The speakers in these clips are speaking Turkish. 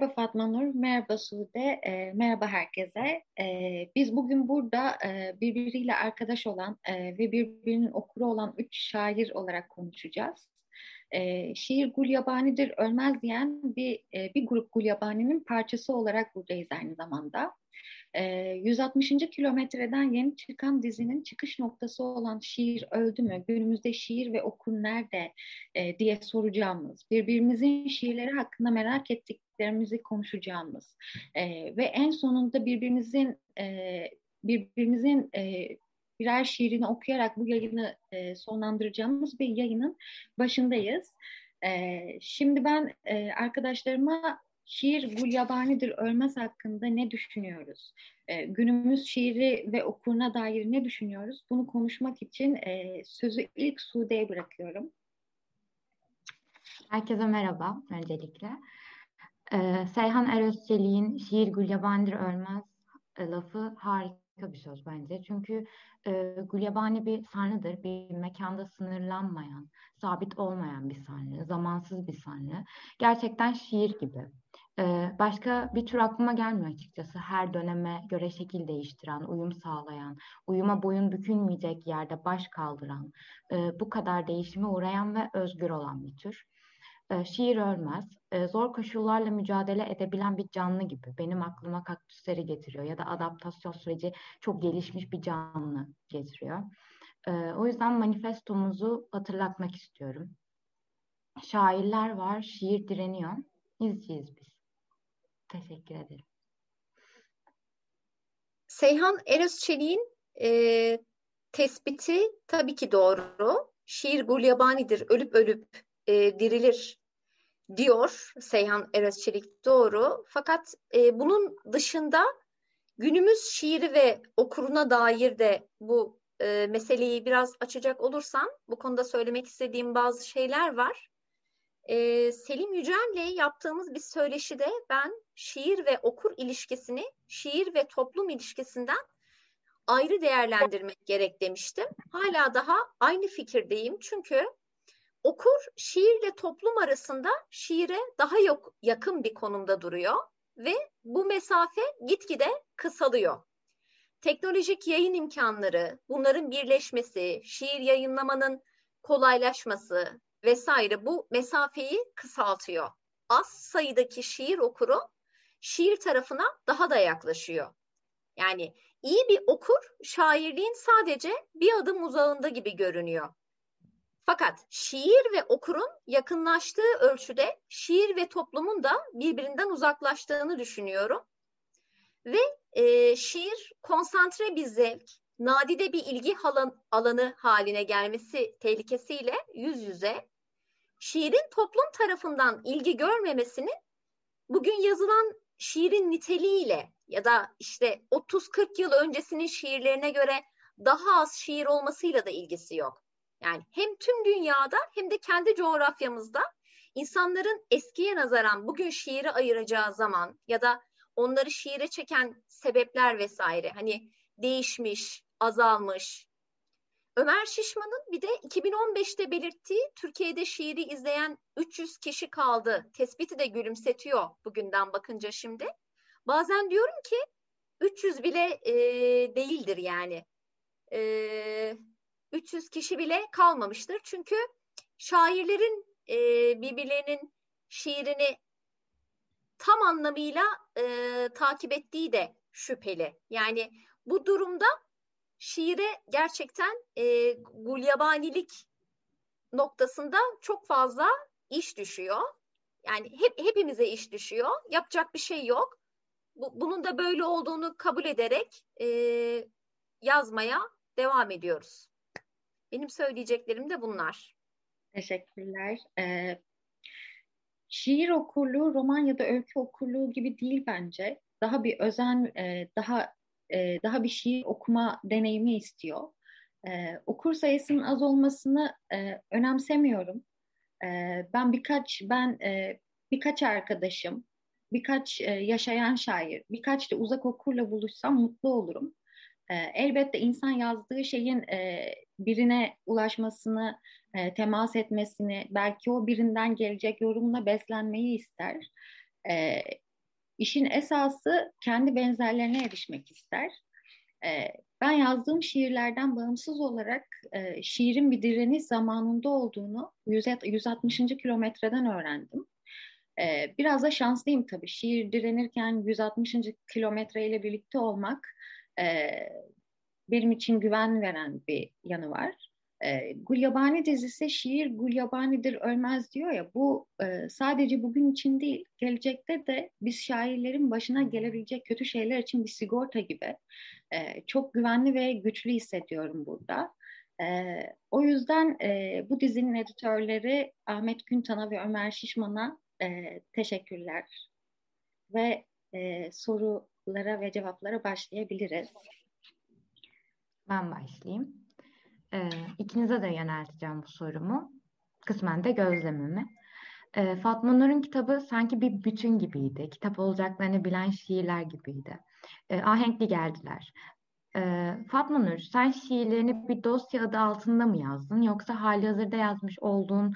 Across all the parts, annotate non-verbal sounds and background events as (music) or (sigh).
Merhaba Fatma Nur, merhaba Sude, e, merhaba herkese. E, biz bugün burada e, birbiriyle arkadaş olan e, ve birbirinin okuru olan üç şair olarak konuşacağız. E, şiir Gulyabani'dir ölmez diyen bir, e, bir grup Gulyabani'nin parçası olarak buradayız aynı zamanda. E, 160. kilometreden yeni çıkan dizinin çıkış noktası olan şiir öldü mü, günümüzde şiir ve okur nerede e, diye soracağımız, birbirimizin şiirleri hakkında merak ettiklerimizi konuşacağımız e, ve en sonunda birbirimizin e, birbirimizin e, birer şiirini okuyarak bu yayını e, sonlandıracağımız bir yayının başındayız. E, şimdi ben e, arkadaşlarıma şiir gulyabanidir ölmez hakkında ne düşünüyoruz? E, günümüz şiiri ve okuruna dair ne düşünüyoruz? Bunu konuşmak için e, sözü ilk Sude'ye bırakıyorum. Herkese merhaba öncelikle. Ee, Seyhan Erözçelik'in şiir Gulyabanidir ölmez lafı harika bir söz bence. Çünkü e, Gulyabani bir sanrıdır. Bir mekanda sınırlanmayan, sabit olmayan bir sanrı, zamansız bir sanrı. Gerçekten şiir gibi. Başka bir tür aklıma gelmiyor açıkçası. Her döneme göre şekil değiştiren, uyum sağlayan, uyuma boyun bükülmeyecek yerde baş kaldıran, bu kadar değişime uğrayan ve özgür olan bir tür. Şiir ölmez, zor koşullarla mücadele edebilen bir canlı gibi. Benim aklıma kaktüsleri getiriyor ya da adaptasyon süreci çok gelişmiş bir canlı getiriyor. O yüzden manifestomuzu hatırlatmak istiyorum. Şairler var, şiir direniyor. İzciyiz biz. Teşekkür ederim. Seyhan Erözçelik'in e, tespiti tabii ki doğru. Şiir gulyabanidir, ölüp ölüp e, dirilir diyor Seyhan Erözçelik doğru. Fakat e, bunun dışında günümüz şiiri ve okuruna dair de bu e, meseleyi biraz açacak olursam bu konuda söylemek istediğim bazı şeyler var. Ee, Selim Yücel'le yaptığımız bir söyleşide ben şiir ve okur ilişkisini şiir ve toplum ilişkisinden ayrı değerlendirmek gerek demiştim. Hala daha aynı fikirdeyim çünkü okur şiirle toplum arasında şiire daha yok, yakın bir konumda duruyor ve bu mesafe gitgide kısalıyor. Teknolojik yayın imkanları, bunların birleşmesi, şiir yayınlamanın kolaylaşması, vesaire bu mesafeyi kısaltıyor. Az sayıdaki şiir okuru şiir tarafına daha da yaklaşıyor. Yani iyi bir okur şairliğin sadece bir adım uzağında gibi görünüyor. Fakat şiir ve okurun yakınlaştığı ölçüde şiir ve toplumun da birbirinden uzaklaştığını düşünüyorum. Ve e, şiir konsantre bir zevk, nadide bir ilgi alanı haline gelmesi tehlikesiyle yüz yüze şiirin toplum tarafından ilgi görmemesinin bugün yazılan şiirin niteliğiyle ya da işte 30-40 yıl öncesinin şiirlerine göre daha az şiir olmasıyla da ilgisi yok. Yani hem tüm dünyada hem de kendi coğrafyamızda insanların eskiye nazaran bugün şiiri ayıracağı zaman ya da onları şiire çeken sebepler vesaire hani değişmiş, azalmış, Ömer Şişman'ın bir de 2015'te belirttiği Türkiye'de şiiri izleyen 300 kişi kaldı. Tespiti de gülümsetiyor bugünden bakınca şimdi. Bazen diyorum ki 300 bile e, değildir yani. E, 300 kişi bile kalmamıştır. Çünkü şairlerin e, birbirlerinin şiirini tam anlamıyla e, takip ettiği de şüpheli. Yani bu durumda şiire gerçekten e, gulyabanilik noktasında çok fazla iş düşüyor. Yani hep hepimize iş düşüyor. Yapacak bir şey yok. Bu, bunun da böyle olduğunu kabul ederek e, yazmaya devam ediyoruz. Benim söyleyeceklerim de bunlar. Teşekkürler. Ee, şiir okurluğu roman ya da öykü okurluğu gibi değil bence. Daha bir özen, e, daha e, daha bir şiir okuma deneyimi istiyor. E, okur sayısının az olmasını e, önemsemiyorum. E, ben birkaç ben e, birkaç arkadaşım, birkaç e, yaşayan şair, birkaç da uzak okurla buluşsam mutlu olurum. E, elbette insan yazdığı şeyin e, birine ulaşmasını, e, temas etmesini, belki o birinden gelecek yorumla beslenmeyi ister. E, işin esası kendi benzerlerine erişmek ister. E, ben yazdığım şiirlerden bağımsız olarak e, şiirin bir direniş zamanında olduğunu 160. kilometreden öğrendim. E, biraz da şanslıyım tabii. Şiir direnirken 160. kilometre ile birlikte olmak e, benim için güven veren bir yanı var. E, Gulyabani dizisi şiir Gulyabani'dir ölmez diyor ya bu e, sadece bugün için değil gelecekte de biz şairlerin başına gelebilecek kötü şeyler için bir sigorta gibi e, çok güvenli ve güçlü hissediyorum burada. E, o yüzden e, bu dizinin editörleri Ahmet Güntan'a ve Ömer Şişman'a e, teşekkürler ve e, sorulara ve cevaplara başlayabiliriz. Ben başlayayım. Ee, ikinize de yönelteceğim bu sorumu. Kısmen de gözlemimi. Ee, Fatma Nur'un kitabı sanki bir bütün gibiydi. Kitap olacaklarını bilen şiirler gibiydi. Ee, ahenkli geldiler. Ee, Fatma Nur, sen şiirlerini bir dosya adı altında mı yazdın? Yoksa hali hazırda yazmış olduğun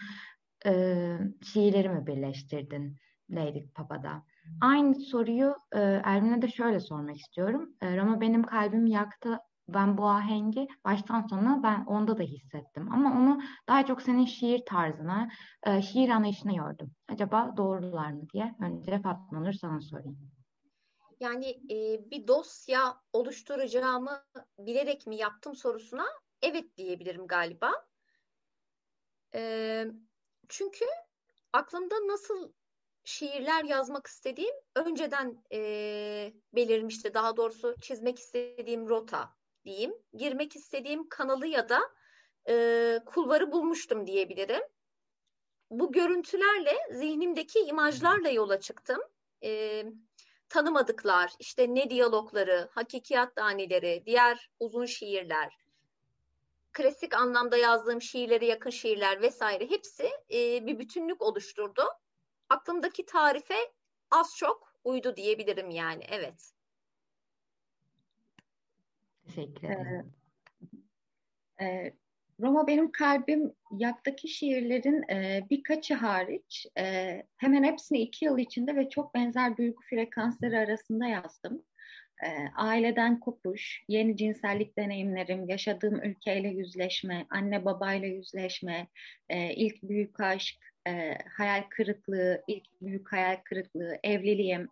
e, şiirleri mi birleştirdin Lady Papa'da? Aynı soruyu e, Ervin'e de şöyle sormak istiyorum. E, Roma benim kalbim yaktı ben bu ahengi baştan sona ben onda da hissettim. Ama onu daha çok senin şiir tarzına, e, şiir anlayışına yordum. Acaba doğrular mı diye önce Fatma Nur sana sorayım. Yani e, bir dosya oluşturacağımı bilerek mi yaptım sorusuna evet diyebilirim galiba. E, çünkü aklımda nasıl şiirler yazmak istediğim önceden e, belirmişti. Daha doğrusu çizmek istediğim rota diyeyim. Girmek istediğim kanalı ya da e, kulvarı bulmuştum diyebilirim. Bu görüntülerle zihnimdeki imajlarla yola çıktım. E, tanımadıklar, işte ne diyalogları, hakikiyat daneleri, diğer uzun şiirler, klasik anlamda yazdığım şiirlere yakın şiirler vesaire hepsi e, bir bütünlük oluşturdu. Aklımdaki tarife az çok uydu diyebilirim yani evet. Teşekkür ederim. Ee, e, Roma Benim Kalbim yaktaki şiirlerin e, birkaçı hariç e, hemen hepsini iki yıl içinde ve çok benzer duygu frekansları arasında yazdım. E, aileden kopuş, yeni cinsellik deneyimlerim, yaşadığım ülkeyle yüzleşme, anne babayla yüzleşme, e, ilk büyük aşk, e, hayal kırıklığı, ilk büyük hayal kırıklığı, evliliğim,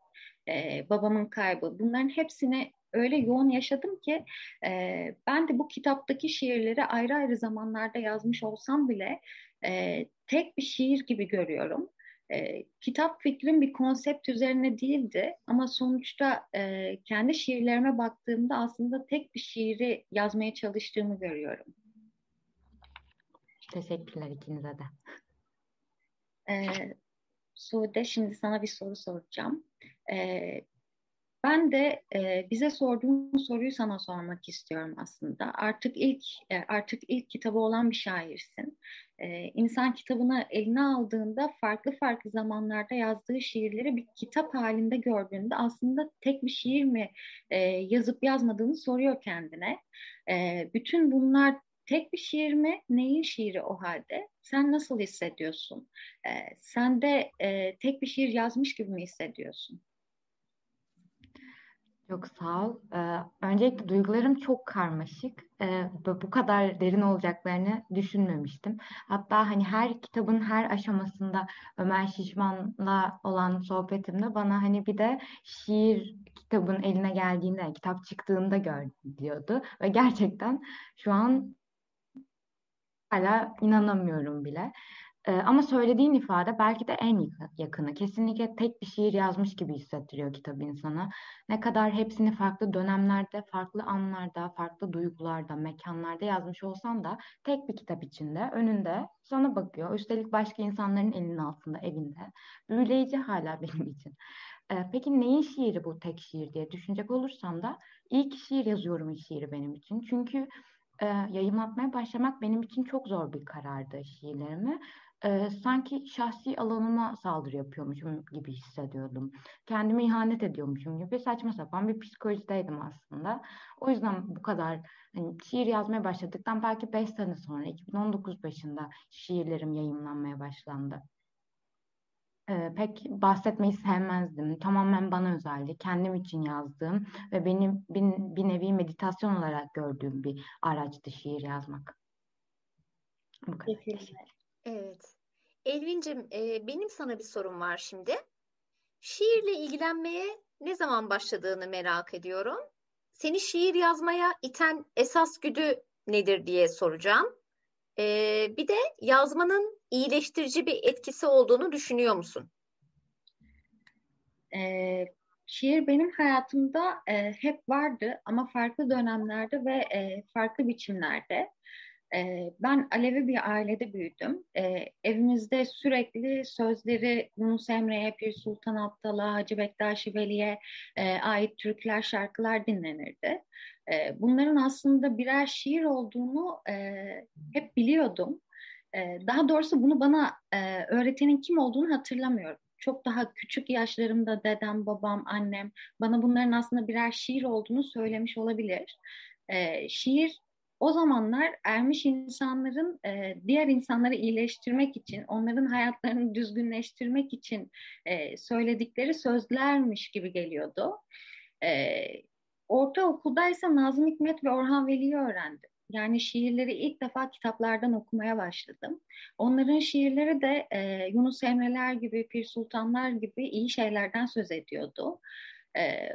e, babamın kaybı bunların hepsini öyle yoğun yaşadım ki e, ben de bu kitaptaki şiirleri ayrı ayrı zamanlarda yazmış olsam bile e, tek bir şiir gibi görüyorum. E, kitap fikrim bir konsept üzerine değildi ama sonuçta e, kendi şiirlerime baktığımda aslında tek bir şiiri yazmaya çalıştığımı görüyorum. Teşekkürler ikinize de. E, Sude şimdi sana bir soru soracağım. E, ben de e, bize sorduğun soruyu sana sormak istiyorum aslında. Artık ilk e, artık ilk kitabı olan bir şairsin. E, insan kitabını eline aldığında farklı farklı zamanlarda yazdığı şiirleri bir kitap halinde gördüğünde aslında tek bir şiir mi e, yazıp yazmadığını soruyor kendine. E, bütün bunlar tek bir şiir mi? Neyin şiiri o halde? Sen nasıl hissediyorsun? E, sen de e, tek bir şiir yazmış gibi mi hissediyorsun? Çok sağ ol. Ee, öncelikle duygularım çok karmaşık. Ee, bu kadar derin olacaklarını düşünmemiştim. Hatta hani her kitabın her aşamasında Ömer Şişman'la olan sohbetimde bana hani bir de şiir kitabın eline geldiğinde, kitap çıktığında gör diyordu. Ve gerçekten şu an hala inanamıyorum bile. Ee, ama söylediğin ifade belki de en yakını. Kesinlikle tek bir şiir yazmış gibi hissettiriyor kitap insana. Ne kadar hepsini farklı dönemlerde, farklı anlarda, farklı duygularda, mekanlarda yazmış olsan da tek bir kitap içinde, önünde sana bakıyor. Üstelik başka insanların elinin altında, evinde. Büyüleyici hala benim için. Ee, peki neyin şiiri bu tek şiir diye düşünecek olursam da ilk şiir yazıyorum şiiri benim için. Çünkü e, yayınlatmaya başlamak benim için çok zor bir karardı şiirlerimi. E, sanki şahsi alanıma saldırı yapıyormuşum gibi hissediyordum. Kendime ihanet ediyormuşum gibi saçma sapan bir psikolojideydim aslında. O yüzden bu kadar hani, şiir yazmaya başladıktan belki 5 sene sonra 2019 başında şiirlerim yayınlanmaya başlandı e, pek bahsetmeyi sevmezdim. Tamamen bana özeldi. Kendim için yazdığım ve benim bir, bir nevi meditasyon olarak gördüğüm bir araçtı şiir yazmak. Bu kadar. Evet. Elvin'cim e, benim sana bir sorum var şimdi. Şiirle ilgilenmeye ne zaman başladığını merak ediyorum. Seni şiir yazmaya iten esas güdü nedir diye soracağım. E, bir de yazmanın iyileştirici bir etkisi olduğunu düşünüyor musun? E, şiir benim hayatımda e, hep vardı ama farklı dönemlerde ve e, farklı biçimlerde. Ben Alevi bir ailede büyüdüm. Evimizde sürekli sözleri Yunus Emre'ye, Pir Sultan Abdal'a, Hacı Bektaşi Veli'ye ait türküler, şarkılar dinlenirdi. Bunların aslında birer şiir olduğunu hep biliyordum. Daha doğrusu bunu bana öğretenin kim olduğunu hatırlamıyorum. Çok daha küçük yaşlarımda dedem, babam, annem bana bunların aslında birer şiir olduğunu söylemiş olabilir. E, şiir o zamanlar ermiş insanların e, diğer insanları iyileştirmek için, onların hayatlarını düzgünleştirmek için e, söyledikleri sözlermiş gibi geliyordu. E, ortaokuldaysa Nazım Hikmet ve Orhan Veli'yi öğrendim. Yani şiirleri ilk defa kitaplardan okumaya başladım. Onların şiirleri de e, Yunus Emre'ler gibi, Pir Sultanlar gibi iyi şeylerden söz ediyordu. E,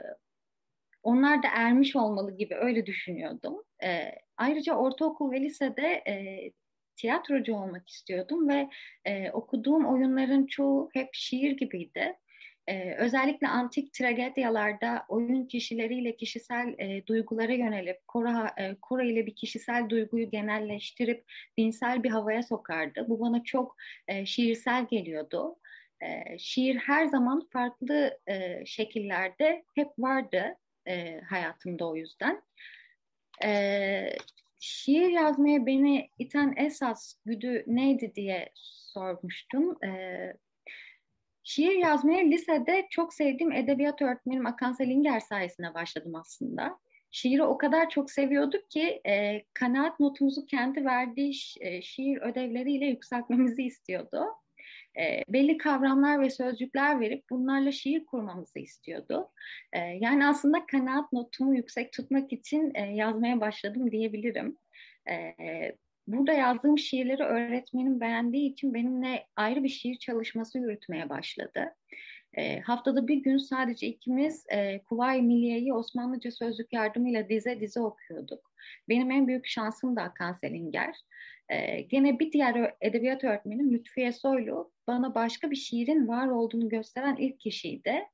onlar da ermiş olmalı gibi öyle düşünüyordum. E, ayrıca ortaokul ve lisede e, tiyatrocu olmak istiyordum ve e, okuduğum oyunların çoğu hep şiir gibiydi. Ee, özellikle antik tragedyalarda oyun kişileriyle kişisel e, duygulara yönelip Kora, e, Kora ile bir kişisel duyguyu genelleştirip dinsel bir havaya sokardı. Bu bana çok e, şiirsel geliyordu. E, şiir her zaman farklı e, şekillerde hep vardı e, hayatımda o yüzden. E, şiir yazmaya beni iten esas güdü neydi diye sormuştum. E, Şiir yazmaya lisede çok sevdiğim edebiyat öğretmenim Akan Selinger sayesinde başladım aslında. Şiiri o kadar çok seviyorduk ki e, kanaat notumuzu kendi verdiği şiir ödevleriyle yükseltmemizi istiyordu. E, belli kavramlar ve sözcükler verip bunlarla şiir kurmamızı istiyordu. E, yani aslında kanaat notumu yüksek tutmak için e, yazmaya başladım diyebilirim. E, burada yazdığım şiirleri öğretmenim beğendiği için benimle ayrı bir şiir çalışması yürütmeye başladı. E, haftada bir gün sadece ikimiz e, Kuvayi Milliye'yi Osmanlıca sözlük yardımıyla dize dize okuyorduk. Benim en büyük şansım da Hakan Selinger. E, gene bir diğer edebiyat öğretmenim Lütfiye Soylu bana başka bir şiirin var olduğunu gösteren ilk kişiydi.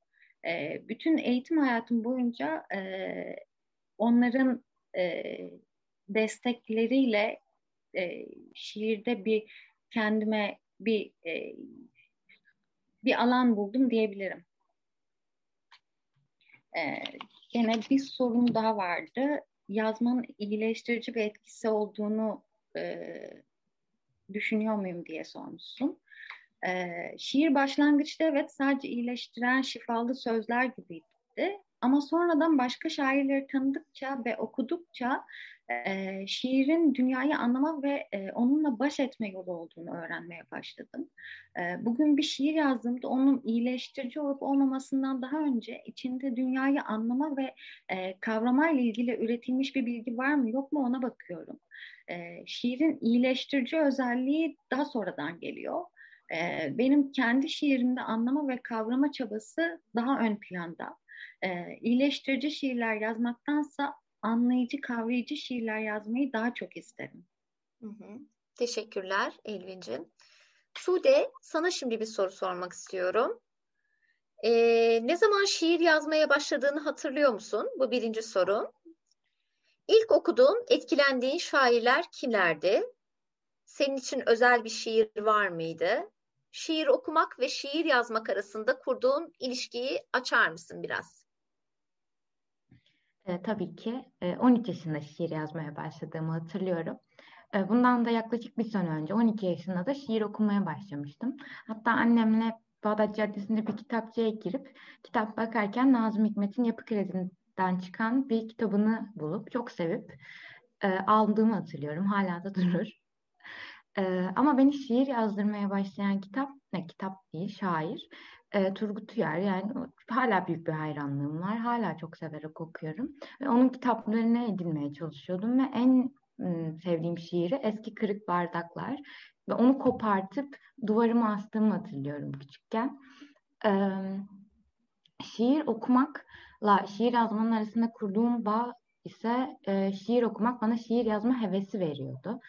E, bütün eğitim hayatım boyunca e, onların e, destekleriyle e, şiirde bir kendime bir e, bir alan buldum diyebilirim. E, gene bir sorun daha vardı. Yazmanın iyileştirici bir etkisi olduğunu e, düşünüyor muyum diye sormuşsun. E, şiir başlangıçta evet sadece iyileştiren şifalı sözler gibiydi. Ama sonradan başka şairleri tanıdıkça ve okudukça e, şiirin dünyayı anlama ve e, onunla baş etme yolu olduğunu öğrenmeye başladım. E, bugün bir şiir yazdığımda onun iyileştirici olup olmamasından daha önce içinde dünyayı anlama ve e, kavramayla ilgili üretilmiş bir bilgi var mı yok mu ona bakıyorum. E, şiirin iyileştirici özelliği daha sonradan geliyor. E, benim kendi şiirimde anlama ve kavrama çabası daha ön planda. E, iyileştirici şiirler yazmaktansa anlayıcı, kavrayıcı şiirler yazmayı daha çok isterim. Hı hı. Teşekkürler Elvin'cim. Sude, sana şimdi bir soru sormak istiyorum. Ee, ne zaman şiir yazmaya başladığını hatırlıyor musun? Bu birinci soru. İlk okuduğun, etkilendiğin şairler kimlerdi? Senin için özel bir şiir var mıydı? Şiir okumak ve şiir yazmak arasında kurduğun ilişkiyi açar mısın biraz? E, tabii ki e, 13 yaşında şiir yazmaya başladığımı hatırlıyorum. E, bundan da yaklaşık bir sene önce 12 yaşında da şiir okumaya başlamıştım. Hatta annemle Bağdat Caddesi'nde bir kitapçıya girip kitap bakarken Nazım Hikmet'in Yapı Kredi'den çıkan bir kitabını bulup çok sevip e, aldığımı hatırlıyorum. Hala da durur. E, ama beni şiir yazdırmaya başlayan kitap, ne kitap değil, şair. E, Turgut Uyar yani hala büyük bir hayranlığım var. Hala çok severek okuyorum. Ve onun kitaplarını edinmeye çalışıyordum ve en sevdiğim şiiri Eski Kırık Bardaklar ve onu kopartıp duvarıma astığımı hatırlıyorum küçükken. Ee, şiir okumakla şiir yazmanın arasında kurduğum bağ ise e, şiir okumak bana şiir yazma hevesi veriyordu.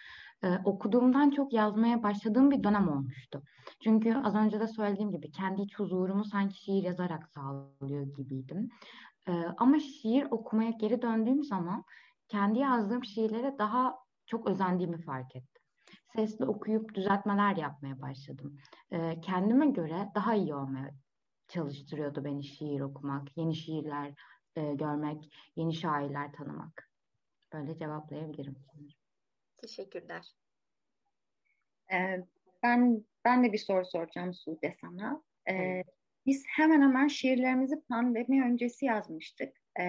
Okuduğumdan çok yazmaya başladığım bir dönem olmuştu. Çünkü az önce de söylediğim gibi kendi iç huzurumu sanki şiir yazarak sağlıyor gibiydim. Ama şiir okumaya geri döndüğüm zaman kendi yazdığım şiirlere daha çok özendiğimi fark ettim. Sesli okuyup düzeltmeler yapmaya başladım. Kendime göre daha iyi olmaya çalıştırıyordu beni şiir okumak, yeni şiirler görmek, yeni şairler tanımak. Böyle cevaplayabilirim Teşekkürler. Ee, ben ben de bir soru soracağım Sude sana. Ee, biz hemen hemen şiirlerimizi pandemi öncesi yazmıştık. Ee,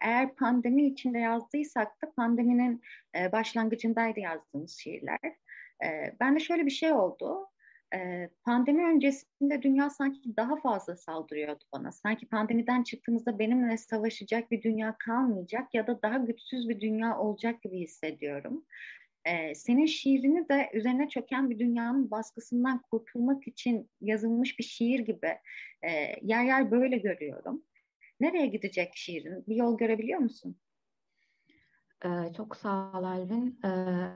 eğer pandemi içinde yazdıysak da pandeminin e, başlangıcındaydı yazdığımız şiirler. Ee, ben de şöyle bir şey oldu. Ee, pandemi öncesinde dünya sanki daha fazla saldırıyordu bana. Sanki pandemiden çıktığımızda benimle savaşacak bir dünya kalmayacak ya da daha güçsüz bir dünya olacak gibi hissediyorum. Ee, senin şiirini de üzerine çöken bir dünyanın baskısından kurtulmak için yazılmış bir şiir gibi e, yer yer böyle görüyorum. Nereye gidecek şiirin? Bir yol görebiliyor musun? Ee, çok sağ ol Elvin. Ee,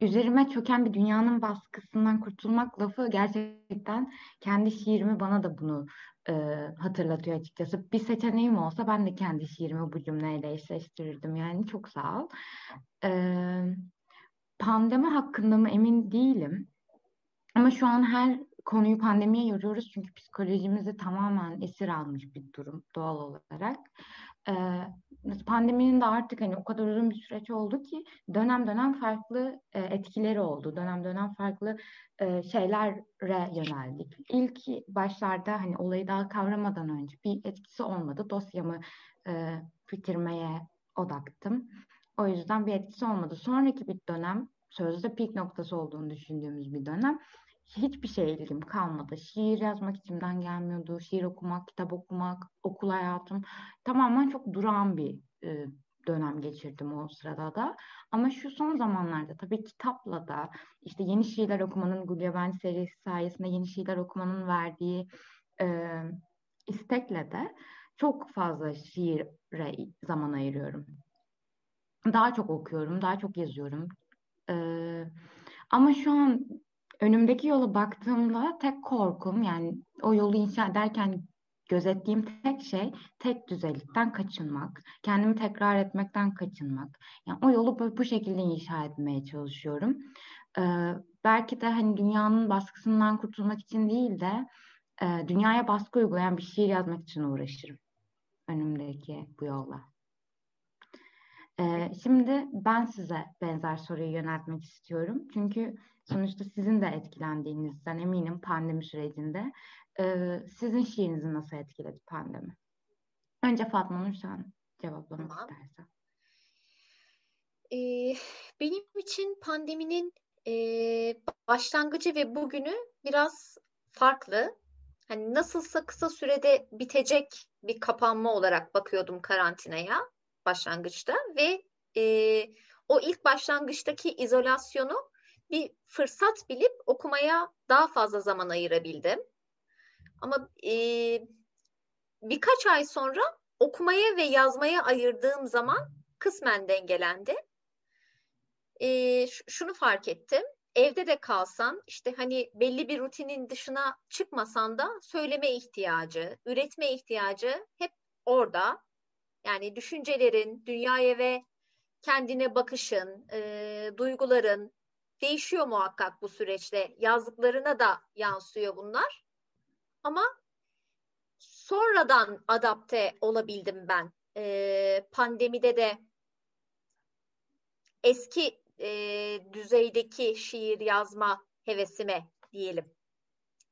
üzerime çöken bir dünyanın baskısından kurtulmak lafı gerçekten kendi şiirimi bana da bunu e, hatırlatıyor açıkçası. Bir seçeneğim olsa ben de kendi şiirimi bu cümleyle eşleştirirdim. Yani çok sağ ol. Ee, pandemi hakkında mı emin değilim. Ama şu an her konuyu pandemiye yoruyoruz çünkü psikolojimizi tamamen esir almış bir durum doğal olarak. Ee, pandeminin de artık hani o kadar uzun bir süreç oldu ki dönem dönem farklı e, etkileri oldu. Dönem dönem farklı e, şeylere yöneldik. İlk başlarda hani olayı daha kavramadan önce bir etkisi olmadı. Dosyamı e, bitirmeye odaktım. O yüzden bir etkisi olmadı. Sonraki bir dönem sözde pik noktası olduğunu düşündüğümüz bir dönem hiçbir şeye ilgim kalmadı. Şiir yazmak içimden gelmiyordu. Şiir okumak, kitap okumak, okul hayatım tamamen çok durağan bir e, dönem geçirdim o sırada da. Ama şu son zamanlarda tabii kitapla da işte yeni şiirler okumanın Gulya serisi sayesinde yeni şiirler okumanın verdiği e, istekle de çok fazla şiire zaman ayırıyorum. Daha çok okuyorum, daha çok yazıyorum. Ee, ama şu an önümdeki yola baktığımda tek korkum yani o yolu inşa ederken gözettiğim tek şey tek düzelikten kaçınmak. Kendimi tekrar etmekten kaçınmak. Yani o yolu bu, şekilde inşa etmeye çalışıyorum. Ee, belki de hani dünyanın baskısından kurtulmak için değil de e, dünyaya baskı uygulayan bir şiir yazmak için uğraşırım. Önümdeki bu yolla. Ee, şimdi ben size benzer soruyu yöneltmek istiyorum. Çünkü sonuçta sizin de etkilendiğinizden eminim pandemi sürecinde. Ee, sizin şiirinizi nasıl etkiledi pandemi? Önce Fatma Nur sen cevaplamak tamam. istersen. Ee, benim için pandeminin e, başlangıcı ve bugünü biraz farklı. Hani nasılsa kısa sürede bitecek bir kapanma olarak bakıyordum karantinaya başlangıçta ve e, o ilk başlangıçtaki izolasyonu bir fırsat bilip okumaya daha fazla zaman ayırabildim. Ama e, birkaç ay sonra okumaya ve yazmaya ayırdığım zaman kısmen dengelendi. E, şunu fark ettim. Evde de kalsan işte hani belli bir rutinin dışına çıkmasan da söyleme ihtiyacı, üretme ihtiyacı hep orada. Yani düşüncelerin, dünyaya ve kendine bakışın, e, duyguların değişiyor muhakkak bu süreçte. Yazdıklarına da yansıyor bunlar. Ama sonradan adapte olabildim ben e, pandemide de eski e, düzeydeki şiir yazma hevesime diyelim.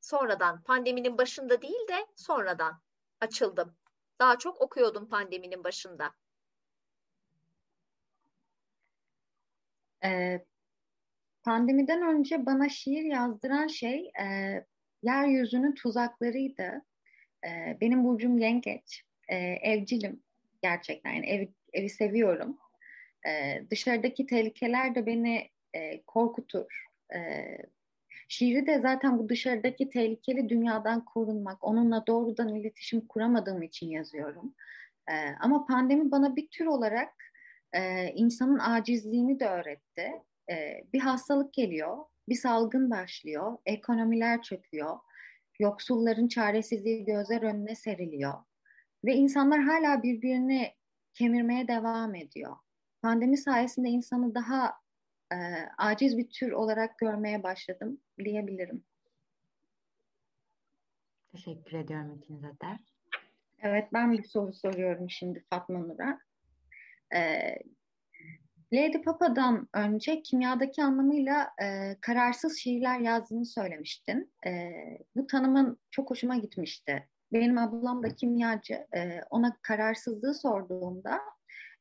Sonradan pandeminin başında değil de sonradan açıldım. Daha çok okuyordum pandeminin başında. Ee, pandemiden önce bana şiir yazdıran şey e, yeryüzünün tuzaklarıydı. E, benim burcum yengeç. E, evcilim gerçekten. Yani ev, evi seviyorum. E, dışarıdaki tehlikeler de beni e, korkutur. E, şiiri de zaten bu dışarıdaki tehlikeli dünyadan korunmak, onunla doğrudan iletişim kuramadığım için yazıyorum. E, ama pandemi bana bir tür olarak e, insanın acizliğini de öğretti. E, bir hastalık geliyor, bir salgın başlıyor, ekonomiler çöküyor, yoksulların çaresizliği gözler önüne seriliyor ve insanlar hala birbirini kemirmeye devam ediyor. Pandemi sayesinde insanı daha e, aciz bir tür olarak görmeye başladım diyebilirim. Teşekkür ediyorum ikinize de. Evet ben bir soru soruyorum şimdi Fatma Nur'a. Ee, Lady Papa'dan önce kimyadaki anlamıyla e, kararsız şiirler yazdığını söylemiştin. E, bu tanımın çok hoşuma gitmişti. Benim ablam da kimyacı. E, ona kararsızlığı sorduğumda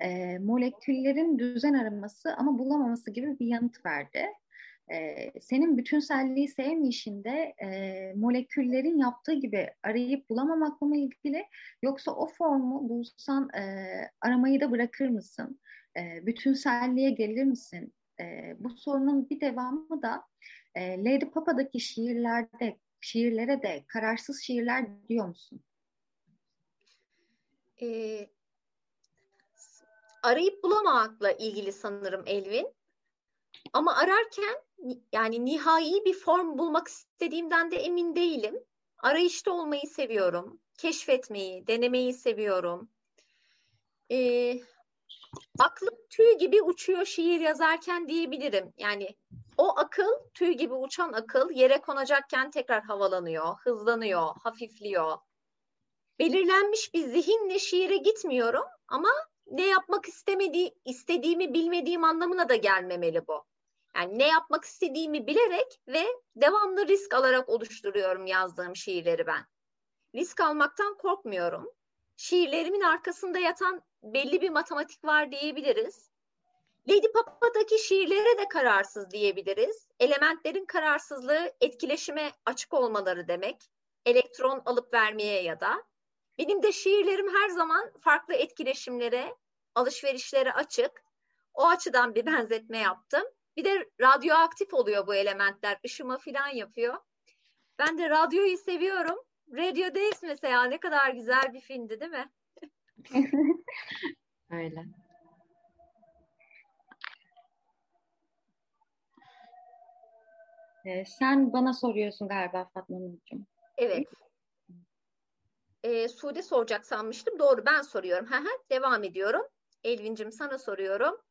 e, moleküllerin düzen araması ama bulamaması gibi bir yanıt verdi. E, senin bütünselliği sevmeyişinde e, moleküllerin yaptığı gibi arayıp bulamamakla mı ilgili yoksa o formu bulsan e, aramayı da bırakır mısın? E, bütünselliğe gelir misin? E, bu sorunun bir devamı da e, Lady Papa'daki şiirlerde şiirlere de kararsız şiirler diyor musun? Ee, arayıp bulamamakla ilgili sanırım Elvin. Ama ararken yani nihai bir form bulmak istediğimden de emin değilim. Arayışta olmayı seviyorum. Keşfetmeyi, denemeyi seviyorum. Ee, aklım tüy gibi uçuyor şiir yazarken diyebilirim. Yani o akıl, tüy gibi uçan akıl yere konacakken tekrar havalanıyor, hızlanıyor, hafifliyor. Belirlenmiş bir zihinle şiire gitmiyorum ama ne yapmak istemediği, istediğimi bilmediğim anlamına da gelmemeli bu. Yani ne yapmak istediğimi bilerek ve devamlı risk alarak oluşturuyorum yazdığım şiirleri ben. Risk almaktan korkmuyorum. Şiirlerimin arkasında yatan belli bir matematik var diyebiliriz. Lady Papa'daki şiirlere de kararsız diyebiliriz. Elementlerin kararsızlığı etkileşime açık olmaları demek. Elektron alıp vermeye ya da. Benim de şiirlerim her zaman farklı etkileşimlere, alışverişlere açık. O açıdan bir benzetme yaptım. Bir de radyoaktif oluyor bu elementler. Işıma falan yapıyor. Ben de radyoyu seviyorum. Radio Days mesela ne kadar güzel bir filmdi değil mi? (laughs) Öyle. Ee, sen bana soruyorsun galiba Fatma Nurcuğum. Evet. Ee, Sude soracak sanmıştım. Doğru ben soruyorum. Devam ediyorum. Elvin'cim sana soruyorum.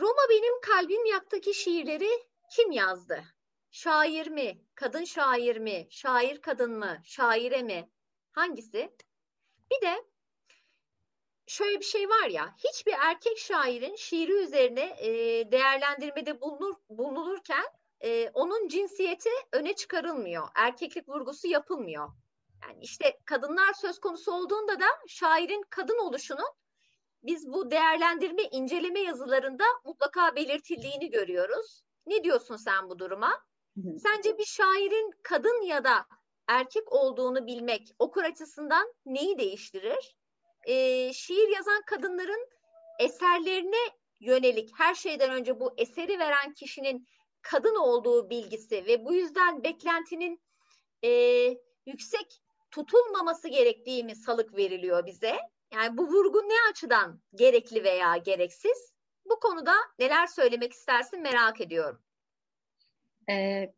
Roma benim kalbim yaktaki şiirleri kim yazdı? Şair mi? Kadın şair mi? Şair kadın mı? Şaire mi? Hangisi? Bir de şöyle bir şey var ya, hiçbir erkek şairin şiiri üzerine e, değerlendirmede bulunur, bulunurken e, onun cinsiyeti öne çıkarılmıyor. Erkeklik vurgusu yapılmıyor. Yani işte kadınlar söz konusu olduğunda da şairin kadın oluşunun biz bu değerlendirme, inceleme yazılarında mutlaka belirtildiğini görüyoruz. Ne diyorsun sen bu duruma? Sence bir şairin kadın ya da erkek olduğunu bilmek okur açısından neyi değiştirir? Ee, şiir yazan kadınların eserlerine yönelik her şeyden önce bu eseri veren kişinin kadın olduğu bilgisi ve bu yüzden beklentinin e, yüksek tutulmaması gerektiği mi salık veriliyor bize? Yani bu vurgu ne açıdan gerekli veya gereksiz? Bu konuda neler söylemek istersin merak ediyorum. Ee,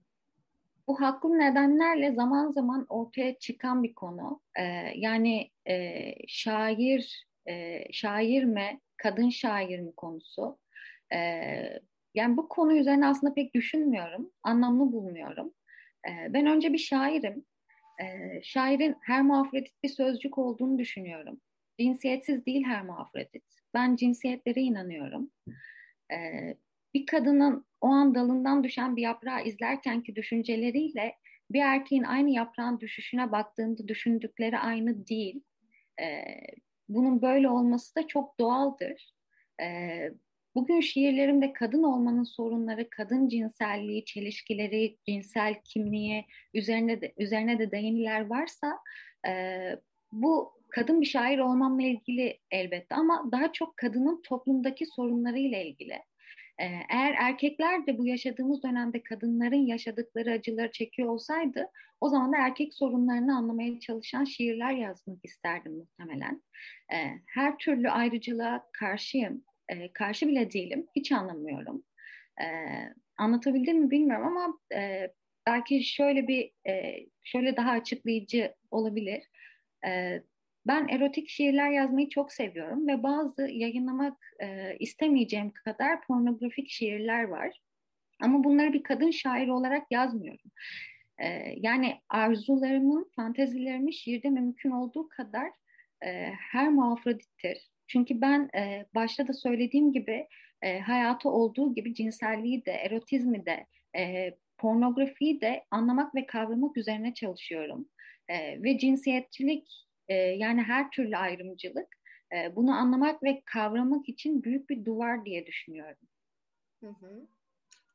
bu haklı nedenlerle zaman zaman ortaya çıkan bir konu. Ee, yani e, şair, e, şair mi, kadın şair mi konusu. Ee, yani bu konu üzerine aslında pek düşünmüyorum, anlamlı bulmuyorum. Ee, ben önce bir şairim. Ee, şairin her muafredit bir sözcük olduğunu düşünüyorum. cinsiyetsiz değil her mafrodit. Ben cinsiyetlere inanıyorum. E, bir kadının o an dalından düşen bir yaprağı izlerkenki düşünceleriyle bir erkeğin aynı yaprağın düşüşüne baktığında düşündükleri aynı değil. E, bunun böyle olması da çok doğaldır. E, bugün şiirlerimde kadın olmanın sorunları, kadın cinselliği, çelişkileri, cinsel kimliği üzerine de, üzerine de değiniler varsa e, bu kadın bir şair olmamla ilgili elbette ama daha çok kadının toplumdaki sorunlarıyla ilgili. Ee, eğer erkekler de bu yaşadığımız dönemde kadınların yaşadıkları acıları çekiyor olsaydı o zaman da erkek sorunlarını anlamaya çalışan şiirler yazmak isterdim muhtemelen. Ee, her türlü ayrıcılığa karşıyım. Ee, karşı bile değilim. Hiç anlamıyorum. Anlatabildim mi bilmiyorum ama e, belki şöyle bir e, şöyle daha açıklayıcı olabilir. Ben erotik şiirler yazmayı çok seviyorum ve bazı yayınlamak e, istemeyeceğim kadar pornografik şiirler var. Ama bunları bir kadın şair olarak yazmıyorum. E, yani arzularımın, fantezilerimin şiirde mümkün olduğu kadar e, her muafradittir. Çünkü ben e, başta da söylediğim gibi e, hayatı olduğu gibi cinselliği de, erotizmi de, e, pornografiyi de anlamak ve kavramak üzerine çalışıyorum. E, ve cinsiyetçilik e, yani her türlü ayrımcılık e, bunu anlamak ve kavramak için büyük bir duvar diye düşünüyorum. Hı hı.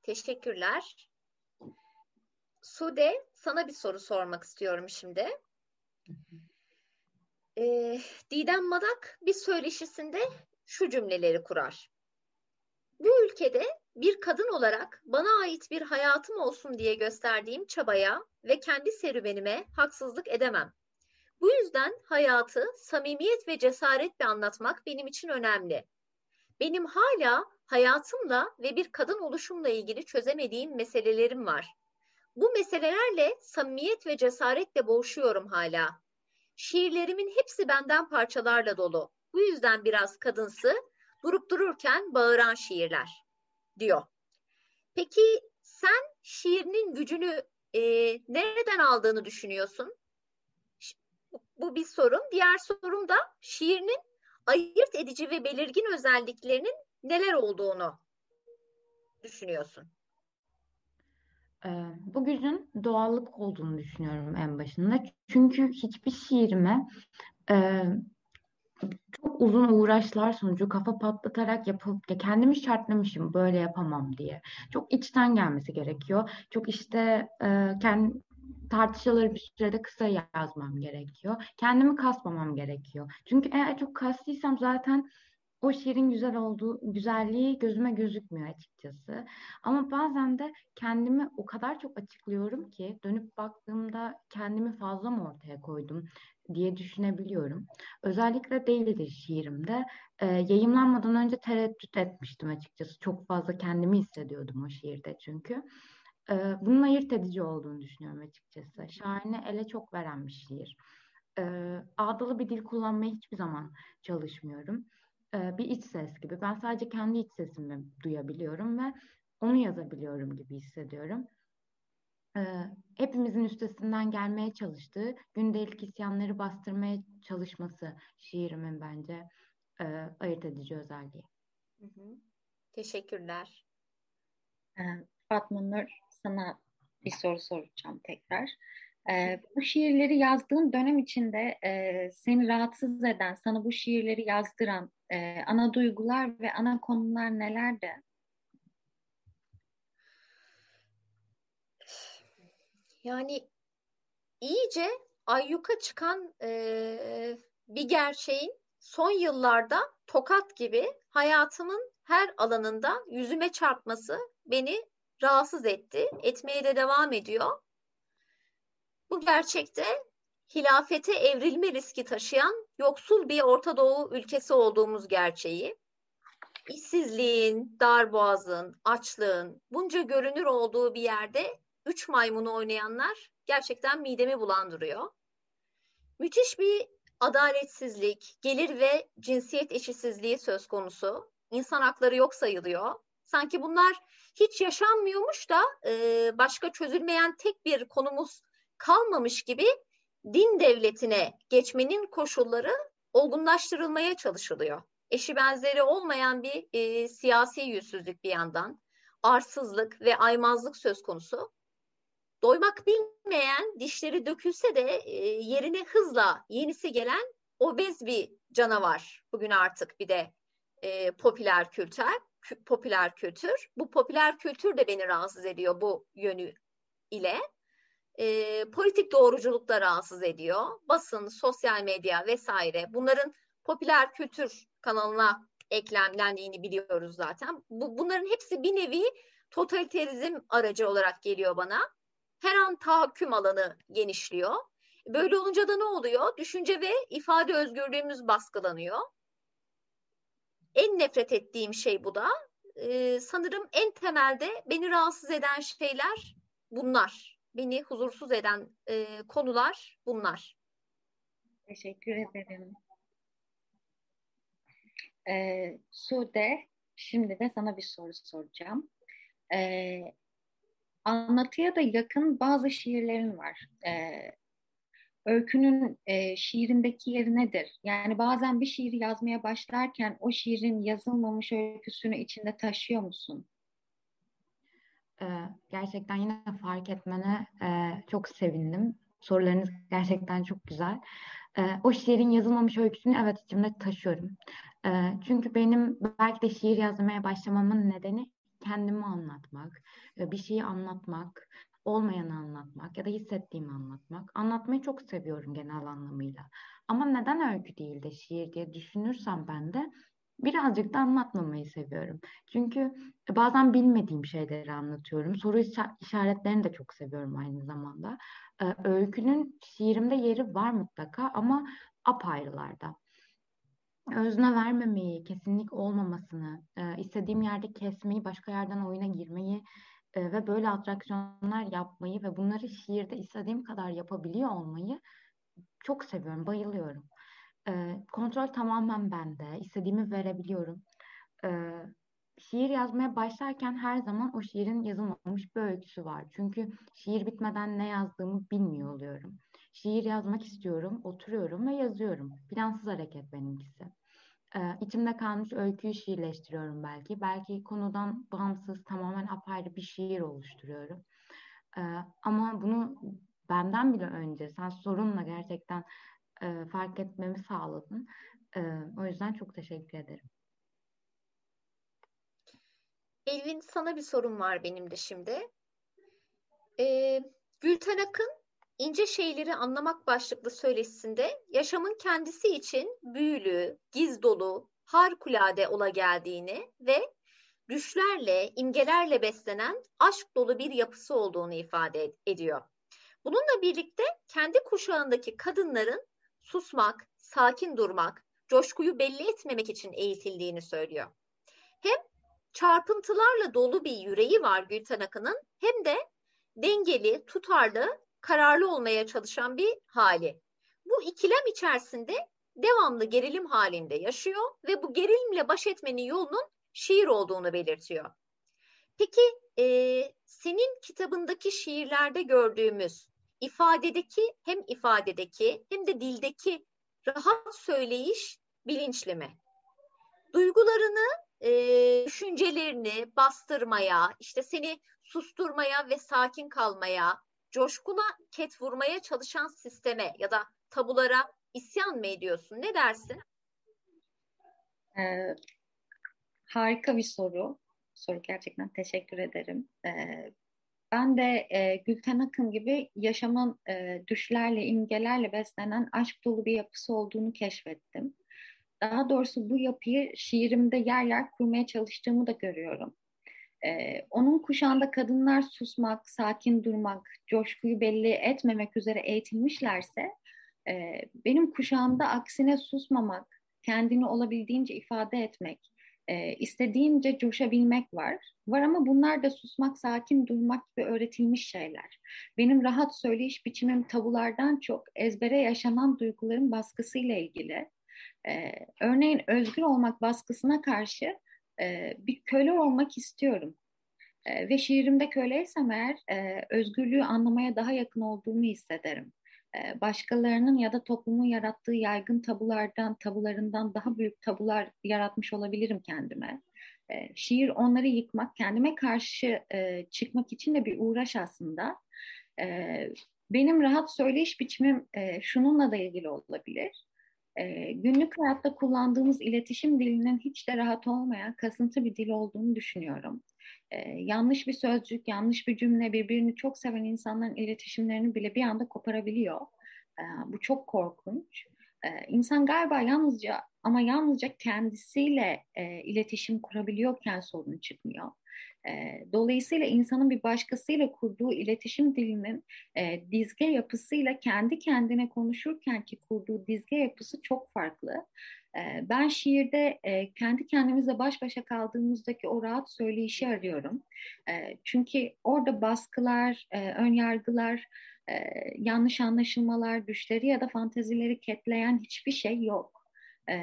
Teşekkürler. Sude sana bir soru sormak istiyorum şimdi. E, Didem Madak bir söyleşisinde şu cümleleri kurar. Bu ülkede bir kadın olarak bana ait bir hayatım olsun diye gösterdiğim çabaya ve kendi serüvenime haksızlık edemem. Bu yüzden hayatı samimiyet ve cesaretle anlatmak benim için önemli. Benim hala hayatımla ve bir kadın oluşumla ilgili çözemediğim meselelerim var. Bu meselelerle samimiyet ve cesaretle boğuşuyorum hala. Şiirlerimin hepsi benden parçalarla dolu. Bu yüzden biraz kadınsı, durup dururken bağıran şiirler, diyor. Peki sen şiirinin gücünü e, nereden aldığını düşünüyorsun? Bu bir sorun. Diğer sorum da şiirinin ayırt edici ve belirgin özelliklerinin neler olduğunu düşünüyorsun. Bu gücün doğallık olduğunu düşünüyorum en başında. Çünkü hiçbir şiirime e, çok uzun uğraşlar sonucu kafa patlatarak yapıp ya kendimi şartlamışım böyle yapamam diye. Çok içten gelmesi gerekiyor. Çok işte e, kendi tartışmaları bir sürede kısa yazmam gerekiyor. Kendimi kasmamam gerekiyor. Çünkü eğer çok kastıysam zaten o şiirin güzel olduğu güzelliği gözüme gözükmüyor açıkçası. Ama bazen de kendimi o kadar çok açıklıyorum ki dönüp baktığımda kendimi fazla mı ortaya koydum diye düşünebiliyorum. Özellikle değildir şiirimde. E, yayımlanmadan önce tereddüt etmiştim açıkçası. Çok fazla kendimi hissediyordum o şiirde çünkü. E, bunun ayırt edici olduğunu düşünüyorum açıkçası. Şairine ele çok veren bir şiir. E, ağdalı bir dil kullanmaya hiçbir zaman çalışmıyorum. E, bir iç ses gibi. Ben sadece kendi iç sesimi duyabiliyorum ve onu yazabiliyorum gibi hissediyorum. E, hepimizin üstesinden gelmeye çalıştığı, gündelik isyanları bastırmaya çalışması şiirimin bence e, ayırt edici özelliği. Hı hı. Teşekkürler. Fatma Nur, sana bir soru soracağım tekrar. Ee, bu şiirleri yazdığın dönem içinde e, seni rahatsız eden, sana bu şiirleri yazdıran e, ana duygular ve ana konular nelerdi? Yani iyice ayyuka çıkan e, bir gerçeğin son yıllarda tokat gibi hayatımın her alanında yüzüme çarpması beni rahatsız etti. Etmeye de devam ediyor. Bu gerçekte hilafete evrilme riski taşıyan yoksul bir Orta Doğu ülkesi olduğumuz gerçeği. İşsizliğin, darboğazın, açlığın bunca görünür olduğu bir yerde üç maymunu oynayanlar gerçekten midemi bulandırıyor. Müthiş bir adaletsizlik, gelir ve cinsiyet eşitsizliği söz konusu. İnsan hakları yok sayılıyor. Sanki bunlar hiç yaşanmıyormuş da başka çözülmeyen tek bir konumuz kalmamış gibi din devletine geçmenin koşulları olgunlaştırılmaya çalışılıyor. Eşi benzeri olmayan bir e, siyasi yüzsüzlük bir yandan, arsızlık ve aymazlık söz konusu. Doymak bilmeyen dişleri dökülse de e, yerine hızla yenisi gelen obez bir canavar bugün artık bir de e, popüler kültür popüler kültür. Bu popüler kültür de beni rahatsız ediyor bu yönü ile. E, politik doğruculuk rahatsız ediyor. Basın, sosyal medya vesaire bunların popüler kültür kanalına eklemlendiğini biliyoruz zaten. Bu, bunların hepsi bir nevi totaliterizm aracı olarak geliyor bana. Her an tahakküm alanı genişliyor. Böyle olunca da ne oluyor? Düşünce ve ifade özgürlüğümüz baskılanıyor. En nefret ettiğim şey bu da. Ee, sanırım en temelde beni rahatsız eden şeyler bunlar. Beni huzursuz eden e, konular bunlar. Teşekkür ederim. Ee, Sude, şimdi de sana bir soru soracağım. Ee, anlatıya da yakın bazı şiirlerin var. Ee, öykünün e, şiirindeki yeri nedir? Yani bazen bir şiiri yazmaya başlarken o şiirin yazılmamış öyküsünü içinde taşıyor musun? Gerçekten yine fark etmene çok sevindim. Sorularınız gerçekten çok güzel. O şiirin yazılmamış öyküsünü evet içimde taşıyorum. Çünkü benim belki de şiir yazmaya başlamamın nedeni kendimi anlatmak, bir şeyi anlatmak, olmayanı anlatmak ya da hissettiğimi anlatmak. Anlatmayı çok seviyorum genel anlamıyla. Ama neden öykü değil de şiir diye düşünürsem ben de birazcık da anlatmamayı seviyorum. Çünkü bazen bilmediğim şeyleri anlatıyorum. Soru işaretlerini de çok seviyorum aynı zamanda. Ee, öykünün şiirimde yeri var mutlaka ama apayrılarda özne vermemeyi, kesinlik olmamasını, e, istediğim yerde kesmeyi, başka yerden oyuna girmeyi e, ve böyle atraksiyonlar yapmayı ve bunları şiirde istediğim kadar yapabiliyor olmayı çok seviyorum, bayılıyorum. E, kontrol tamamen bende, istediğimi verebiliyorum. E, şiir yazmaya başlarken her zaman o şiirin yazılmamış bir öyküsü var. Çünkü şiir bitmeden ne yazdığımı bilmiyor oluyorum. Şiir yazmak istiyorum, oturuyorum ve yazıyorum. Plansız hareket benimkisi. Ee, içimde kalmış öyküyü şiirleştiriyorum belki. Belki konudan bağımsız, tamamen apayrı bir şiir oluşturuyorum. Ee, ama bunu benden bile önce, sen sorunla gerçekten e, fark etmemi sağladın. Ee, o yüzden çok teşekkür ederim. Elvin sana bir sorum var benim de şimdi. Ee, Gülten Akın İnce Şeyleri Anlamak başlıklı söyleşisinde yaşamın kendisi için büyülü, giz dolu, harikulade ola geldiğini ve düşlerle, imgelerle beslenen aşk dolu bir yapısı olduğunu ifade ediyor. Bununla birlikte kendi kuşağındaki kadınların susmak, sakin durmak, coşkuyu belli etmemek için eğitildiğini söylüyor. Hem çarpıntılarla dolu bir yüreği var Gülten Akın'ın hem de dengeli, tutarlı kararlı olmaya çalışan bir hali. Bu ikilem içerisinde devamlı gerilim halinde yaşıyor ve bu gerilimle baş etmenin yolunun şiir olduğunu belirtiyor. Peki e, senin kitabındaki şiirlerde gördüğümüz ifadedeki hem ifadedeki hem de dildeki rahat söyleyiş bilinçli mi? Duygularını, e, düşüncelerini bastırmaya, işte seni susturmaya ve sakin kalmaya, coşkuna ket vurmaya çalışan sisteme ya da tabulara isyan mı ediyorsun? Ne dersin? Ee, harika bir soru. Soru gerçekten teşekkür ederim. Ee, ben de e, Gülten Akın gibi yaşamın e, düşlerle, imgelerle beslenen aşk dolu bir yapısı olduğunu keşfettim. Daha doğrusu bu yapıyı şiirimde yer yer kurmaya çalıştığımı da görüyorum. Ee, onun kuşağında kadınlar susmak, sakin durmak, coşkuyu belli etmemek üzere eğitilmişlerse e, benim kuşağımda aksine susmamak, kendini olabildiğince ifade etmek, e, istediğince coşabilmek var. Var ama bunlar da susmak, sakin durmak gibi öğretilmiş şeyler. Benim rahat söyleyiş biçimim tabulardan çok ezbere yaşanan duyguların baskısıyla ilgili. E, örneğin özgür olmak baskısına karşı e, bir köle olmak istiyorum. E, ve şiirimde köleysem eğer e, özgürlüğü anlamaya daha yakın olduğumu hissederim. Başkalarının ya da toplumun yarattığı yaygın tabulardan, tabularından daha büyük tabular yaratmış olabilirim kendime. Şiir onları yıkmak, kendime karşı çıkmak için de bir uğraş aslında. Benim rahat söyleyiş biçimim şununla da ilgili olabilir. Günlük hayatta kullandığımız iletişim dilinin hiç de rahat olmayan kasıntı bir dil olduğunu düşünüyorum. Yanlış bir sözcük, yanlış bir cümle birbirini çok seven insanların iletişimlerini bile bir anda koparabiliyor. Bu çok korkunç. İnsan galiba yalnızca ama yalnızca kendisiyle iletişim kurabiliyorken sorun çıkmıyor. Dolayısıyla insanın bir başkasıyla kurduğu iletişim dilinin e, dizge yapısıyla kendi kendine konuşurken ki kurduğu dizge yapısı çok farklı. E, ben şiirde e, kendi kendimizle baş başa kaldığımızdaki o rahat söyleyişi arıyorum. E, çünkü orada baskılar, e, ön yargılar, e, yanlış anlaşılmalar, düşleri ya da fantezileri ketleyen hiçbir şey yok. E,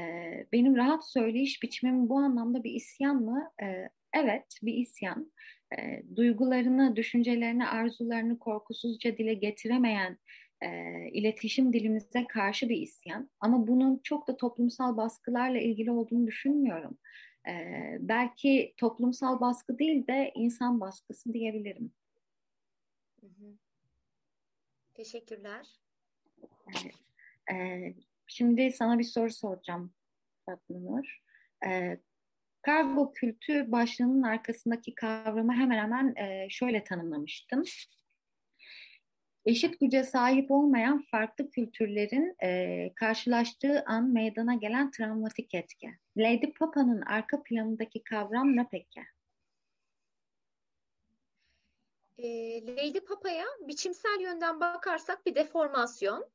benim rahat söyleyiş biçimim bu anlamda bir isyan mı? E, Evet, bir isyan. E, duygularını, düşüncelerini, arzularını korkusuzca dile getiremeyen e, iletişim dilimize karşı bir isyan. Ama bunun çok da toplumsal baskılarla ilgili olduğunu düşünmüyorum. E, belki toplumsal baskı değil de insan baskısı diyebilirim. Hı hı. Teşekkürler. Evet. E, şimdi sana bir soru soracağım Fatma Nur. E, Kargo kültü başlığının arkasındaki kavramı hemen hemen e, şöyle tanımlamıştım. Eşit güce sahip olmayan farklı kültürlerin e, karşılaştığı an meydana gelen travmatik etki. Lady Papa'nın arka planındaki kavram ne peki? E, Lady Papa'ya biçimsel yönden bakarsak bir deformasyon,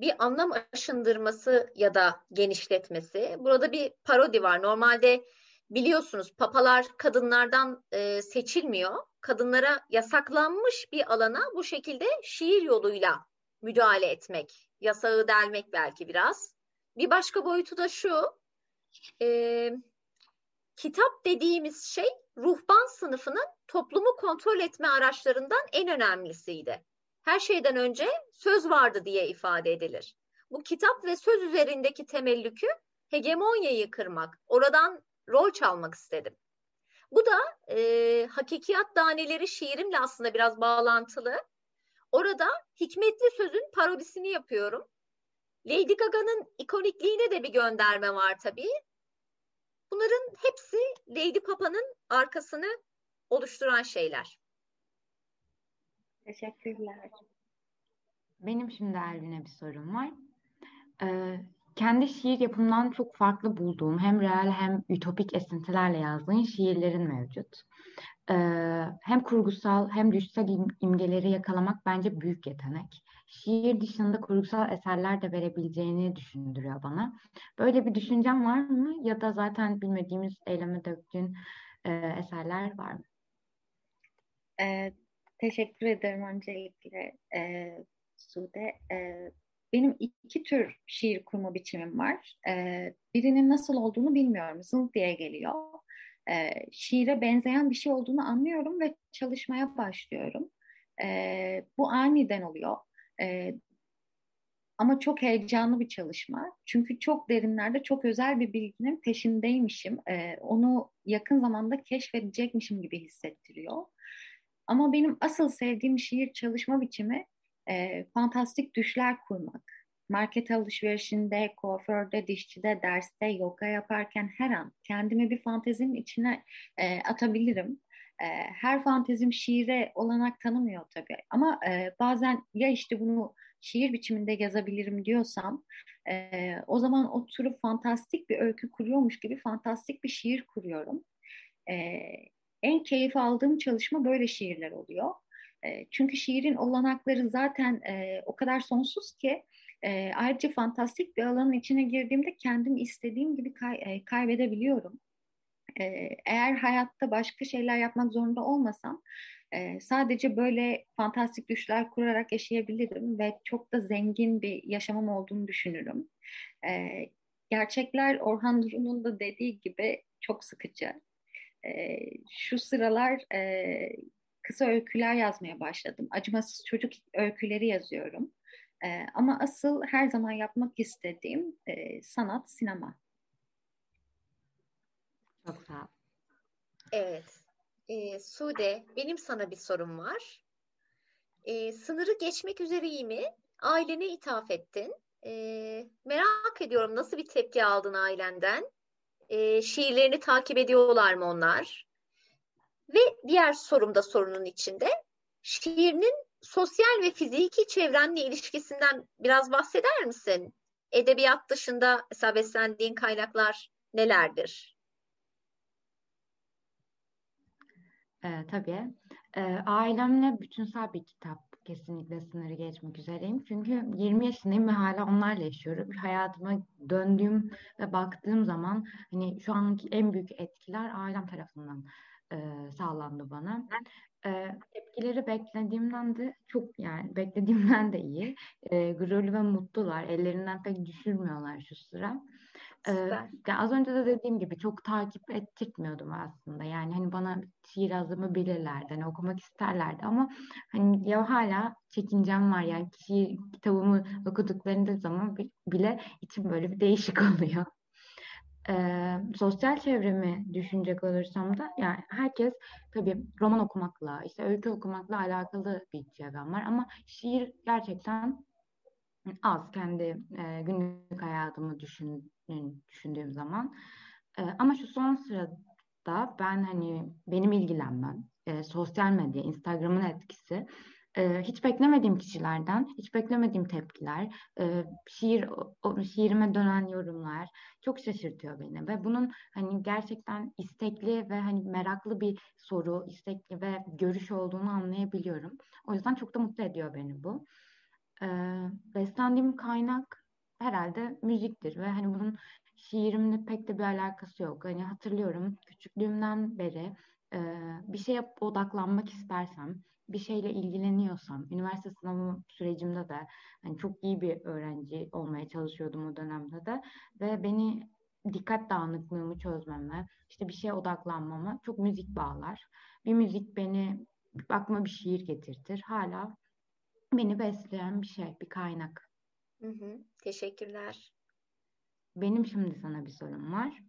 bir anlam aşındırması ya da genişletmesi. Burada bir parodi var. Normalde biliyorsunuz papalar kadınlardan seçilmiyor. Kadınlara yasaklanmış bir alana bu şekilde şiir yoluyla müdahale etmek, yasağı delmek belki biraz. Bir başka boyutu da şu, e, kitap dediğimiz şey ruhban sınıfının toplumu kontrol etme araçlarından en önemlisiydi her şeyden önce söz vardı diye ifade edilir. Bu kitap ve söz üzerindeki temellükü hegemonyayı kırmak, oradan rol çalmak istedim. Bu da e, hakikiyat daneleri şiirimle aslında biraz bağlantılı. Orada hikmetli sözün parodisini yapıyorum. Lady Gaga'nın ikonikliğine de bir gönderme var tabii. Bunların hepsi Lady Papa'nın arkasını oluşturan şeyler. Teşekkürler. Benim şimdi Elvin'e bir sorum var. Ee, kendi şiir yapımından çok farklı bulduğum hem real hem ütopik esintilerle yazdığın şiirlerin mevcut. Ee, hem kurgusal hem düşsel im- imgeleri yakalamak bence büyük yetenek. Şiir dışında kurgusal eserler de verebileceğini düşündürüyor bana. Böyle bir düşüncem var mı? Ya da zaten bilmediğimiz eyleme döktüğün e, eserler var mı? Evet Teşekkür ederim öncelikle e, Sude. E, benim iki tür şiir kurma biçimim var. E, birinin nasıl olduğunu bilmiyorum. Zıl diye geliyor. E, şiire benzeyen bir şey olduğunu anlıyorum ve çalışmaya başlıyorum. E, bu aniden oluyor. E, ama çok heyecanlı bir çalışma. Çünkü çok derinlerde çok özel bir bilginin peşindeymişim. E, onu yakın zamanda keşfedecekmişim gibi hissettiriyor. Ama benim asıl sevdiğim şiir çalışma biçimi e, fantastik düşler kurmak. Market alışverişinde, kuaförde, dişçide, derste, yoga yaparken her an kendimi bir fantezinin içine e, atabilirim. E, her fantezim şiire olanak tanımıyor tabii. Ama e, bazen ya işte bunu şiir biçiminde yazabilirim diyorsam e, o zaman oturup fantastik bir öykü kuruyormuş gibi fantastik bir şiir kuruyorum. E, en keyif aldığım çalışma böyle şiirler oluyor. E, çünkü şiirin olanakları zaten e, o kadar sonsuz ki e, ayrıca fantastik bir alanın içine girdiğimde kendimi istediğim gibi kay, kaybedebiliyorum. Eğer hayatta başka şeyler yapmak zorunda olmasam sadece böyle fantastik düşler kurarak yaşayabilirim ve çok da zengin bir yaşamım olduğunu düşünürüm. Gerçekler Orhan Durun'un da dediği gibi çok sıkıcı e, şu sıralar e, kısa öyküler yazmaya başladım. Acımasız çocuk öyküleri yazıyorum. E, ama asıl her zaman yapmak istediğim e, sanat, sinema. Çok sağ ol. Evet. E, Sude, benim sana bir sorum var. E, sınırı geçmek üzereyimi ailene ithaf ettin. E, merak ediyorum nasıl bir tepki aldın ailenden? E, şiirlerini takip ediyorlar mı onlar? Ve diğer sorum da sorunun içinde. Şiirinin sosyal ve fiziki çevrenle ilişkisinden biraz bahseder misin? Edebiyat dışında mesela beslendiğin kaynaklar nelerdir? Ee, tabii. Ee, ailemle bütünsel bir kitap kesinlikle sınırı geçmek üzereyim. Çünkü 20 yaşındayım ve hala onlarla yaşıyorum. Hayatıma döndüğüm ve baktığım zaman hani şu anki en büyük etkiler ailem tarafından e, sağlandı bana. E, tepkileri beklediğimden de çok yani beklediğimden de iyi. E, gururlu ve mutlular. Ellerinden pek düşürmüyorlar şu sıra. Ee, yani az önce de dediğim gibi çok takip ettirmiyordum aslında. Yani hani bana şiir yazdığımı bilirlerdi. Hani okumak isterlerdi ama hani ya hala çekincem var. Yani şiir kitabımı okuduklarında zaman bile içim böyle bir değişik (laughs) oluyor. Ee, sosyal çevremi düşünecek olursam da yani herkes tabii roman okumakla, işte öykü okumakla alakalı bir çevrem var ama şiir gerçekten az kendi e, günlük hayatımı düşün, düşündüğüm zaman. E, ama şu son sırada ben hani benim ilgilenmem, e, sosyal medya, Instagram'ın etkisi e, hiç beklemediğim kişilerden, hiç beklemediğim tepkiler, e, şiir o, şiirime dönen yorumlar çok şaşırtıyor beni ve bunun hani gerçekten istekli ve hani meraklı bir soru, istekli ve görüş olduğunu anlayabiliyorum. O yüzden çok da mutlu ediyor beni bu. E, beslendiğim kaynak herhalde müziktir ve hani bunun şiirimle pek de bir alakası yok. Hani hatırlıyorum küçüklüğümden beri e, bir şeye odaklanmak istersem, bir şeyle ilgileniyorsam, üniversite sınavı sürecimde de hani çok iyi bir öğrenci olmaya çalışıyordum o dönemde de ve beni dikkat dağınıklığımı çözmeme, işte bir şeye odaklanmama çok müzik bağlar. Bir müzik beni aklıma bir şiir getirtir. Hala beni besleyen bir şey, bir kaynak. Hı hı, teşekkürler. Benim şimdi sana bir sorum var.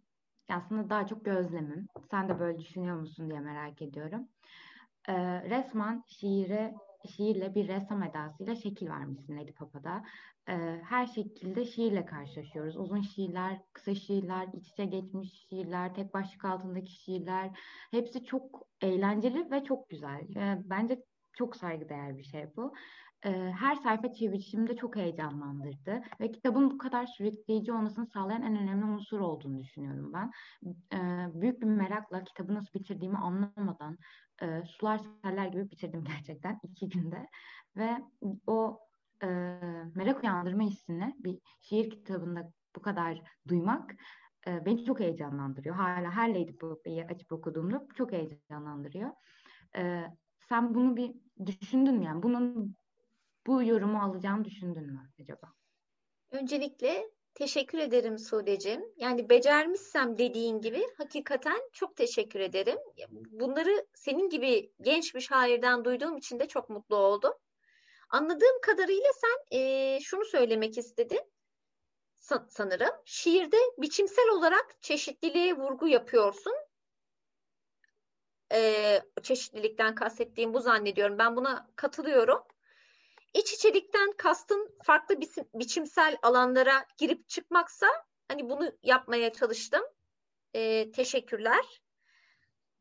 Aslında daha çok gözlemim. Sen de böyle düşünüyor musun diye merak ediyorum. Ee, resmen şiire, şiirle bir ressam edasıyla şekil vermişsin Lady Papa'da. Ee, her şekilde şiirle karşılaşıyoruz. Uzun şiirler, kısa şiirler, iç içe geçmiş şiirler, tek başlık altındaki şiirler. Hepsi çok eğlenceli ve çok güzel. Ee, bence çok saygıdeğer bir şey bu her sayfa çevirişimde çok heyecanlandırdı ve kitabın bu kadar sürükleyici olmasını sağlayan en önemli unsur olduğunu düşünüyorum ben. büyük bir merakla kitabı nasıl bitirdiğimi anlamadan sular seller gibi bitirdim (laughs) gerçekten iki günde ve o merak uyandırma hissini bir şiir kitabında bu kadar duymak beni çok heyecanlandırıyor. Hala her Lady Pope'yi açıp okuduğumda çok heyecanlandırıyor. sen bunu bir düşündün mü? Yani bunun bu yorumu alacağını düşündün mü acaba? Öncelikle teşekkür ederim Sude'cim. Yani becermişsem dediğin gibi hakikaten çok teşekkür ederim. Bunları senin gibi genç bir şairden duyduğum için de çok mutlu oldum. Anladığım kadarıyla sen e, şunu söylemek istedin sanırım. Şiirde biçimsel olarak çeşitliliğe vurgu yapıyorsun. E, çeşitlilikten kastettiğim bu zannediyorum. Ben buna katılıyorum. İç içelikten kastın farklı bi biçimsel alanlara girip çıkmaksa hani bunu yapmaya çalıştım. E, teşekkürler.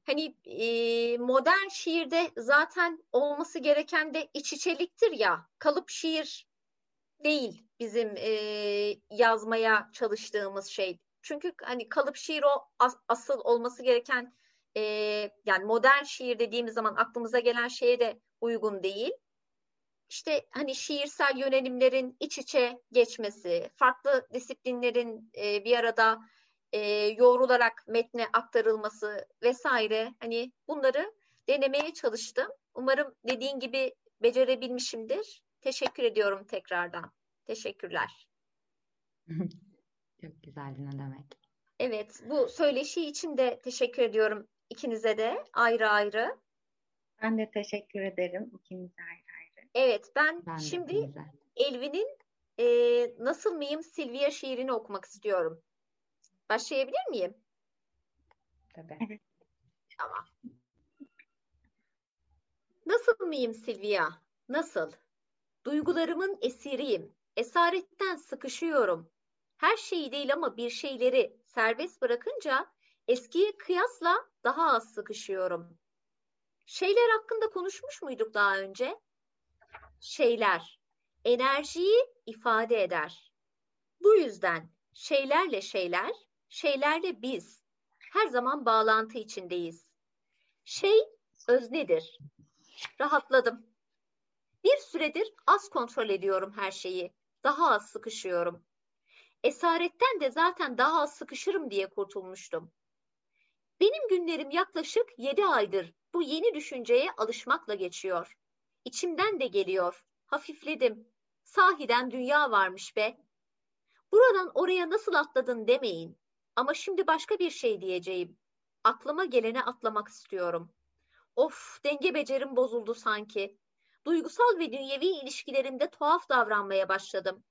Hani e, modern şiirde zaten olması gereken de iç içeliktir ya. Kalıp şiir değil bizim e, yazmaya çalıştığımız şey. Çünkü hani kalıp şiir o as, asıl olması gereken e, yani modern şiir dediğimiz zaman aklımıza gelen şeye de uygun değil işte hani şiirsel yönelimlerin iç içe geçmesi, farklı disiplinlerin e, bir arada e, yoğrularak metne aktarılması vesaire hani bunları denemeye çalıştım. Umarım dediğin gibi becerebilmişimdir. Teşekkür ediyorum tekrardan. Teşekkürler. (laughs) Çok güzeldi ne demek. Evet, bu söyleşi için de teşekkür ediyorum ikinize de ayrı ayrı. Ben de teşekkür ederim ikinize ayrı Evet ben, ben şimdi Elvin'in e, Nasıl Mıyım Silvia şiirini okumak istiyorum. Başlayabilir miyim? Tabii. Tamam. Nasıl mıyım Silvia? Nasıl? Duygularımın esiriyim. Esaretten sıkışıyorum. Her şeyi değil ama bir şeyleri serbest bırakınca eskiye kıyasla daha az sıkışıyorum. Şeyler hakkında konuşmuş muyduk daha önce? Şeyler enerjiyi ifade eder. Bu yüzden şeylerle şeyler, şeylerle biz her zaman bağlantı içindeyiz. Şey öznedir. Rahatladım. Bir süredir az kontrol ediyorum her şeyi. Daha az sıkışıyorum. Esaretten de zaten daha az sıkışırım diye kurtulmuştum. Benim günlerim yaklaşık yedi aydır bu yeni düşünceye alışmakla geçiyor. İçimden de geliyor. Hafifledim. Sahiden dünya varmış be. Buradan oraya nasıl atladın demeyin. Ama şimdi başka bir şey diyeceğim. Aklıma gelene atlamak istiyorum. Of, denge becerim bozuldu sanki. Duygusal ve dünyevi ilişkilerimde tuhaf davranmaya başladım.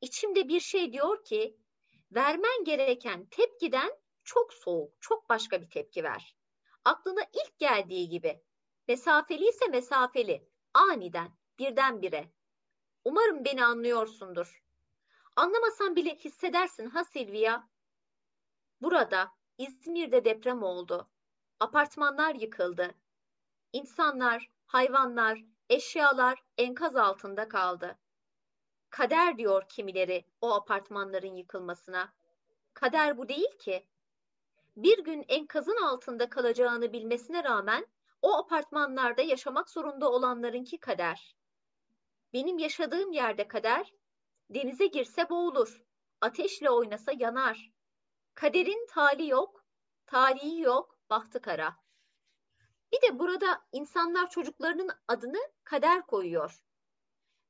İçimde bir şey diyor ki, vermen gereken tepkiden çok soğuk, çok başka bir tepki ver. Aklına ilk geldiği gibi. Mesafeli ise mesafeli, aniden, birdenbire. Umarım beni anlıyorsundur. Anlamasan bile hissedersin ha Silvia. Burada, İzmir'de deprem oldu. Apartmanlar yıkıldı. İnsanlar, hayvanlar, eşyalar enkaz altında kaldı. Kader diyor kimileri o apartmanların yıkılmasına. Kader bu değil ki. Bir gün enkazın altında kalacağını bilmesine rağmen o apartmanlarda yaşamak zorunda olanlarınki kader. Benim yaşadığım yerde kader, denize girse boğulur, ateşle oynasa yanar. Kaderin tali yok, talihi yok, bahtı kara. Bir de burada insanlar çocuklarının adını kader koyuyor.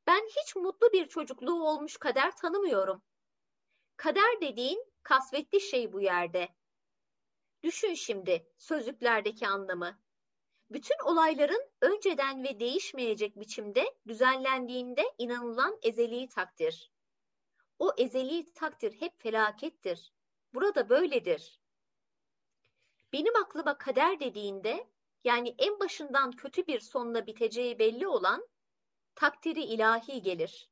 Ben hiç mutlu bir çocukluğu olmuş kader tanımıyorum. Kader dediğin kasvetli şey bu yerde. Düşün şimdi sözlüklerdeki anlamı. Bütün olayların önceden ve değişmeyecek biçimde düzenlendiğinde inanılan ezeli takdir. O ezeli takdir hep felakettir. Burada böyledir. Benim aklıma kader dediğinde yani en başından kötü bir sonla biteceği belli olan takdiri ilahi gelir.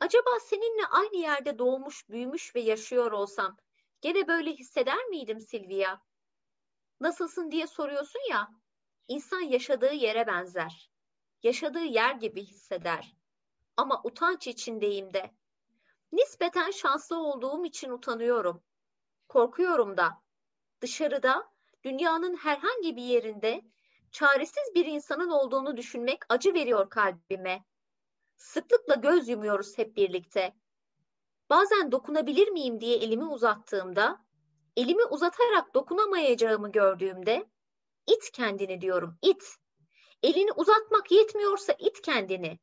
Acaba seninle aynı yerde doğmuş, büyümüş ve yaşıyor olsam gene böyle hisseder miydim Silvia? Nasılsın diye soruyorsun ya, insan yaşadığı yere benzer. Yaşadığı yer gibi hisseder. Ama utanç içindeyim de. Nispeten şanslı olduğum için utanıyorum. Korkuyorum da. Dışarıda, dünyanın herhangi bir yerinde çaresiz bir insanın olduğunu düşünmek acı veriyor kalbime. Sıklıkla göz yumuyoruz hep birlikte. Bazen dokunabilir miyim diye elimi uzattığımda, elimi uzatarak dokunamayacağımı gördüğümde, it kendini diyorum, it. Elini uzatmak yetmiyorsa it kendini.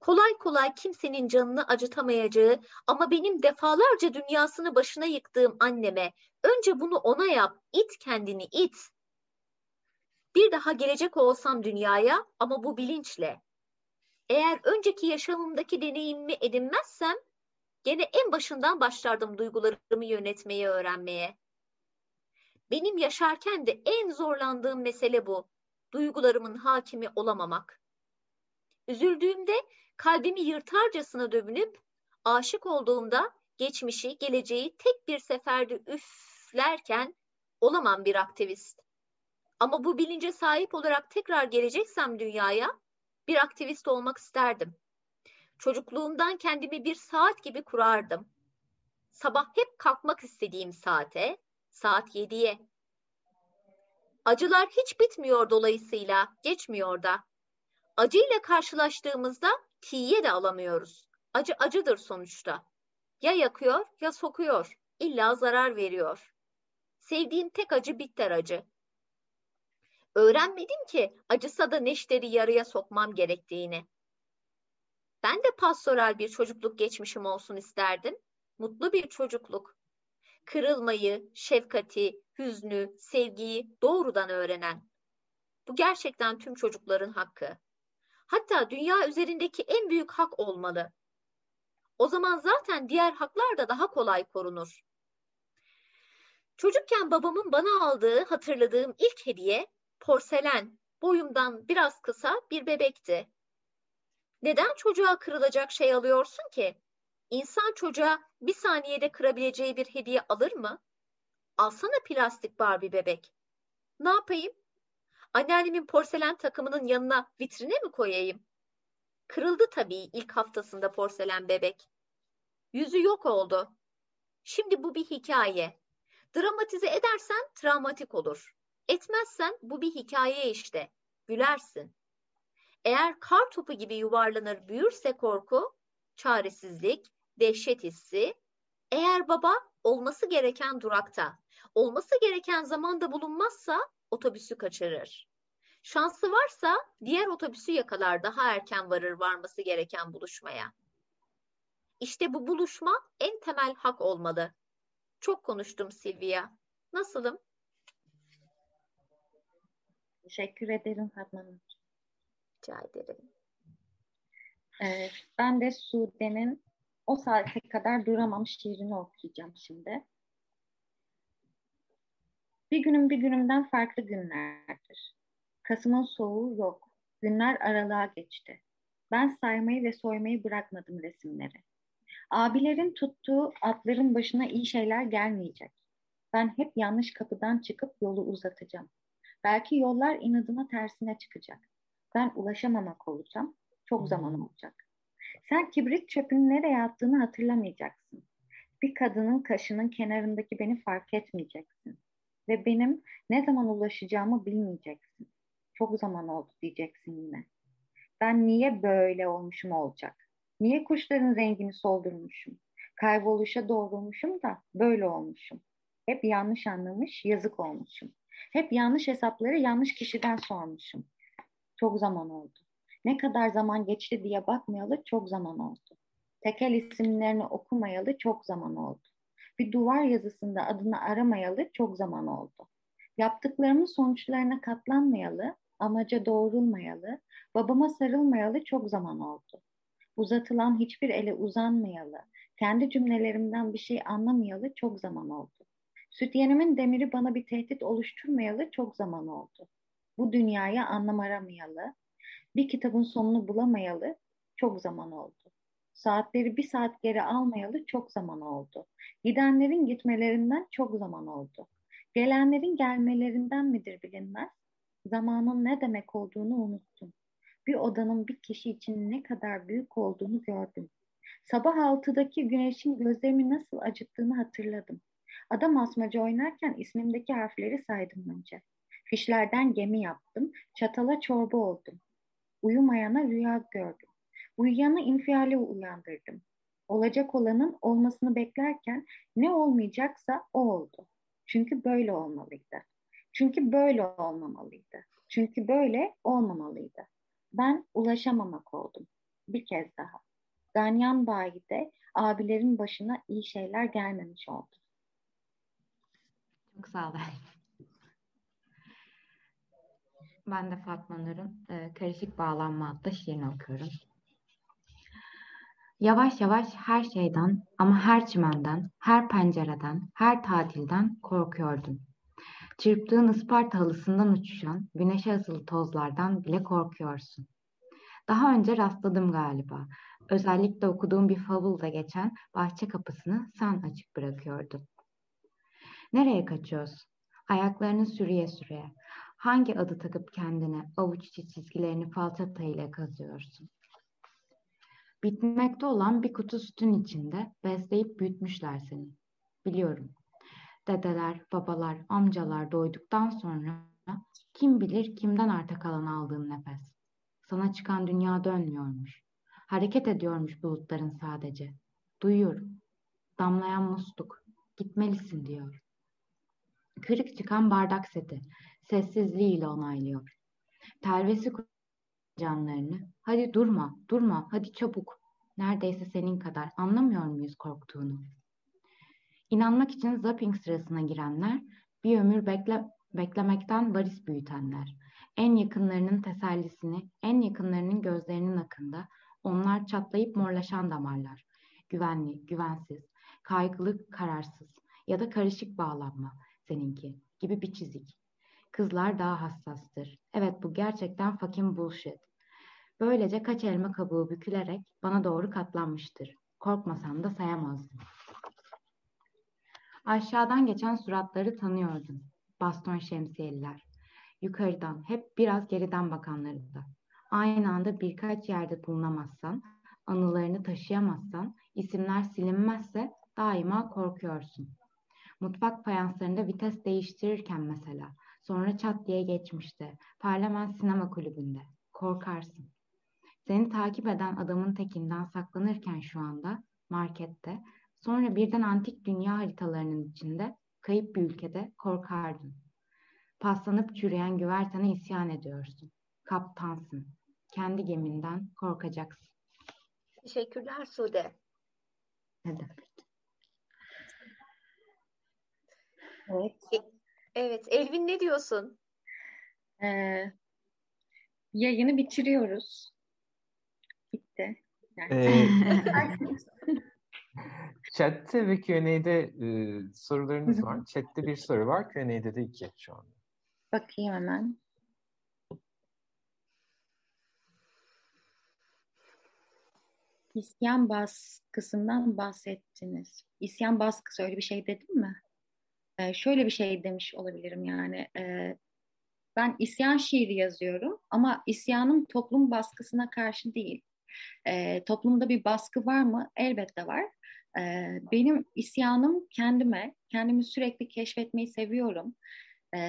Kolay kolay kimsenin canını acıtamayacağı ama benim defalarca dünyasını başına yıktığım anneme önce bunu ona yap, it kendini, it. Bir daha gelecek olsam dünyaya ama bu bilinçle. Eğer önceki yaşamımdaki deneyimimi edinmezsem gene en başından başlardım duygularımı yönetmeyi öğrenmeye. Benim yaşarken de en zorlandığım mesele bu. Duygularımın hakimi olamamak. Üzüldüğümde kalbimi yırtarcasına dövünüp aşık olduğumda geçmişi, geleceği tek bir seferde üflerken olamam bir aktivist. Ama bu bilince sahip olarak tekrar geleceksem dünyaya bir aktivist olmak isterdim. Çocukluğumdan kendimi bir saat gibi kurardım. Sabah hep kalkmak istediğim saate, saat 7'ye. Acılar hiç bitmiyor dolayısıyla, geçmiyor da. Acıyla karşılaştığımızda tiye de alamıyoruz. Acı acıdır sonuçta. Ya yakıyor ya sokuyor. İlla zarar veriyor. Sevdiğim tek acı bitter acı. Öğrenmedim ki acısa da neşteri yarıya sokmam gerektiğini. Ben de pastoral bir çocukluk geçmişim olsun isterdim. Mutlu bir çocukluk. Kırılmayı, şefkati, hüznü, sevgiyi doğrudan öğrenen. Bu gerçekten tüm çocukların hakkı. Hatta dünya üzerindeki en büyük hak olmalı. O zaman zaten diğer haklar da daha kolay korunur. Çocukken babamın bana aldığı hatırladığım ilk hediye porselen, boyumdan biraz kısa bir bebekti. Neden çocuğa kırılacak şey alıyorsun ki? İnsan çocuğa bir saniyede kırabileceği bir hediye alır mı? Alsana plastik Barbie bebek. Ne yapayım? Anneannemin porselen takımının yanına vitrine mi koyayım? Kırıldı tabii ilk haftasında porselen bebek. Yüzü yok oldu. Şimdi bu bir hikaye. Dramatize edersen travmatik olur. Etmezsen bu bir hikaye işte. Gülersin. Eğer kar topu gibi yuvarlanır büyürse korku, çaresizlik, dehşet hissi, eğer baba olması gereken durakta, olması gereken zamanda bulunmazsa otobüsü kaçırır. Şansı varsa diğer otobüsü yakalar daha erken varır varması gereken buluşmaya. İşte bu buluşma en temel hak olmalı. Çok konuştum Silvia. Nasılım? Teşekkür ederim Fatma Hanım. Rica ederim. Ee, ben de Sude'nin o saate kadar duramam şiirini okuyacağım şimdi. Bir günüm bir günümden farklı günlerdir. Kasım'ın soğuğu yok. Günler aralığa geçti. Ben saymayı ve soymayı bırakmadım resimleri. Abilerin tuttuğu atların başına iyi şeyler gelmeyecek. Ben hep yanlış kapıdan çıkıp yolu uzatacağım. Belki yollar inadına tersine çıkacak. Ben ulaşamamak olacağım. Çok zaman olacak. Sen kibrit çöpünü nereye attığını hatırlamayacaksın. Bir kadının kaşının kenarındaki beni fark etmeyeceksin. Ve benim ne zaman ulaşacağımı bilmeyeceksin. Çok zaman oldu diyeceksin yine. Ben niye böyle olmuşum olacak? Niye kuşların rengini soldurmuşum? Kayboluşa doğrulmuşum da böyle olmuşum. Hep yanlış anlamış, yazık olmuşum. Hep yanlış hesapları yanlış kişiden sormuşum. Çok zaman oldu. Ne kadar zaman geçti diye bakmayalı çok zaman oldu. Tekel isimlerini okumayalı çok zaman oldu. Bir duvar yazısında adını aramayalı çok zaman oldu. Yaptıklarımın sonuçlarına katlanmayalı, amaca doğrulmayalı, babama sarılmayalı çok zaman oldu. Uzatılan hiçbir ele uzanmayalı, kendi cümlelerimden bir şey anlamayalı çok zaman oldu. Sütyenimin demiri bana bir tehdit oluşturmayalı çok zaman oldu. Bu dünyaya anlam aramayalı, bir kitabın sonunu bulamayalı çok zaman oldu. Saatleri bir saat geri almayalı çok zaman oldu. Gidenlerin gitmelerinden çok zaman oldu. Gelenlerin gelmelerinden midir bilinmez. Zamanın ne demek olduğunu unuttum. Bir odanın bir kişi için ne kadar büyük olduğunu gördüm. Sabah altıdaki güneşin gözlerimi nasıl acıttığını hatırladım. Adam asmaca oynarken ismimdeki harfleri saydım önce. Fişlerden gemi yaptım, çatala çorba oldum. Uyumayana rüya gördüm. Uyuyanı infiale uyandırdım. Olacak olanın olmasını beklerken ne olmayacaksa o oldu. Çünkü böyle olmalıydı. Çünkü böyle olmamalıydı. Çünkü böyle olmamalıydı. Ben ulaşamamak oldum. Bir kez daha. Ganyan bayide abilerin başına iyi şeyler gelmemiş oldu. Çok sağ ol. Ben de Fatma Nur'un e, Karışık Bağlanma adlı şiirini okuyorum. Yavaş yavaş her şeyden ama her çimenden, her pencereden, her tatilden korkuyordum. Çırptığın Isparta halısından uçuşan güneşe asılı tozlardan bile korkuyorsun. Daha önce rastladım galiba. Özellikle okuduğum bir fabulda geçen bahçe kapısını sen açık bırakıyordun. Nereye kaçıyorsun? Ayaklarını sürüye sürüye. Hangi adı takıp kendine avuç içi çizgilerini falçata ile kazıyorsun? Bitmekte olan bir kutu sütün içinde besleyip büyütmüşler seni. Biliyorum. Dedeler, babalar, amcalar doyduktan sonra kim bilir kimden arta kalan aldığın nefes. Sana çıkan dünya dönmüyormuş. Hareket ediyormuş bulutların sadece. Duyuyorum. Damlayan musluk. Gitmelisin diyor. Kırık çıkan bardak seti. Sessizliğiyle onaylıyor. Telvesi canlarını. Hadi durma, durma, hadi çabuk. Neredeyse senin kadar. Anlamıyor muyuz korktuğunu? İnanmak için zapping sırasına girenler bir ömür bekle beklemekten varis büyütenler, en yakınlarının tesellisini, en yakınlarının gözlerinin akında, onlar çatlayıp morlaşan damarlar, güvenli, güvensiz, kaygılı, kararsız ya da karışık bağlanma seninki gibi bir çizik. Kızlar daha hassastır. Evet bu gerçekten fucking bullshit. Böylece kaç elma kabuğu bükülerek bana doğru katlanmıştır. Korkmasam da sayamazdım. Aşağıdan geçen suratları tanıyordum. Baston şemsiyeliler. Yukarıdan, hep biraz geriden bakanları da. Aynı anda birkaç yerde bulunamazsan, anılarını taşıyamazsan, isimler silinmezse daima korkuyorsun. Mutfak fayanslarında vites değiştirirken mesela, sonra çat diye geçmişti. Parlament sinema kulübünde. Korkarsın. Seni takip eden adamın tekinden saklanırken şu anda markette, sonra birden antik dünya haritalarının içinde kayıp bir ülkede korkardın. Paslanıp çürüyen güvertene isyan ediyorsun. Kaptansın. Kendi geminden korkacaksın. Teşekkürler Sude. Ne demek? Evet. Evet, Elvin ne diyorsun? Ee, yayını bitiriyoruz. Bitti. Yani. Ee, (laughs) Chat'te ve Q&A'de e, sorularınız var. Chat'te bir soru var, Q&A'de de iki şu anda. Bakayım hemen. İsyan baskısından bahsettiniz. İsyan baskısı öyle bir şey dedim mi? Ee, şöyle bir şey demiş olabilirim yani. E, ben isyan şiiri yazıyorum ama isyanım toplum baskısına karşı değil. E, toplumda bir baskı var mı? Elbette var. E, benim isyanım kendime, kendimi sürekli keşfetmeyi seviyorum. E,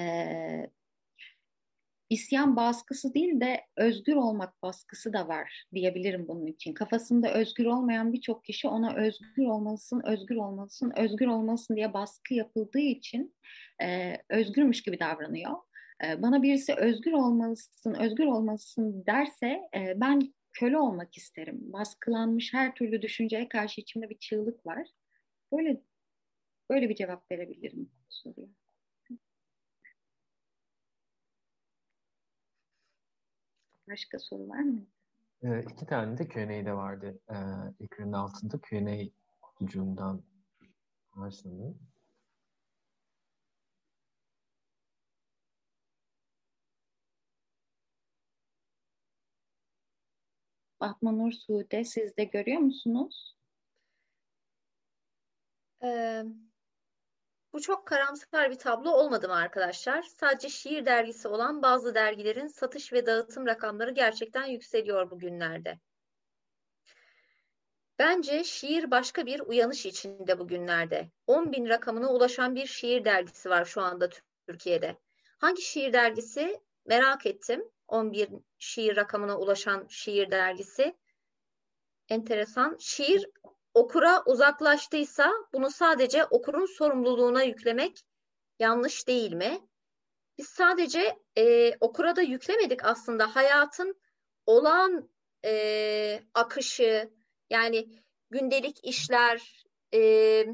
isyan baskısı değil de özgür olmak baskısı da var diyebilirim bunun için. Kafasında özgür olmayan birçok kişi ona özgür olmalısın, özgür olmalısın, özgür olmalısın diye baskı yapıldığı için e, özgürmüş gibi davranıyor. E, bana birisi özgür olmalısın, özgür olmalısın derse e, ben köle olmak isterim. Baskılanmış her türlü düşünceye karşı içimde bir çığlık var. Böyle böyle bir cevap verebilirim soruya. Başka soru var mı? Ee, iki tane de Q&A'de vardı. Ee, ekranın altında Q&A kutucuğundan var sanırım. Fatma Nur Sude siz de görüyor musunuz? Ee, bu çok karamsar bir tablo olmadı mı arkadaşlar? Sadece şiir dergisi olan bazı dergilerin satış ve dağıtım rakamları gerçekten yükseliyor bugünlerde. Bence şiir başka bir uyanış içinde bugünlerde. 10 bin rakamına ulaşan bir şiir dergisi var şu anda Türkiye'de. Hangi şiir dergisi? Merak ettim. 11 şiir rakamına ulaşan şiir dergisi. Enteresan. Şiir okura uzaklaştıysa bunu sadece okurun sorumluluğuna yüklemek yanlış değil mi? Biz sadece e, okura da yüklemedik aslında hayatın olağan e, akışı yani gündelik işler, e,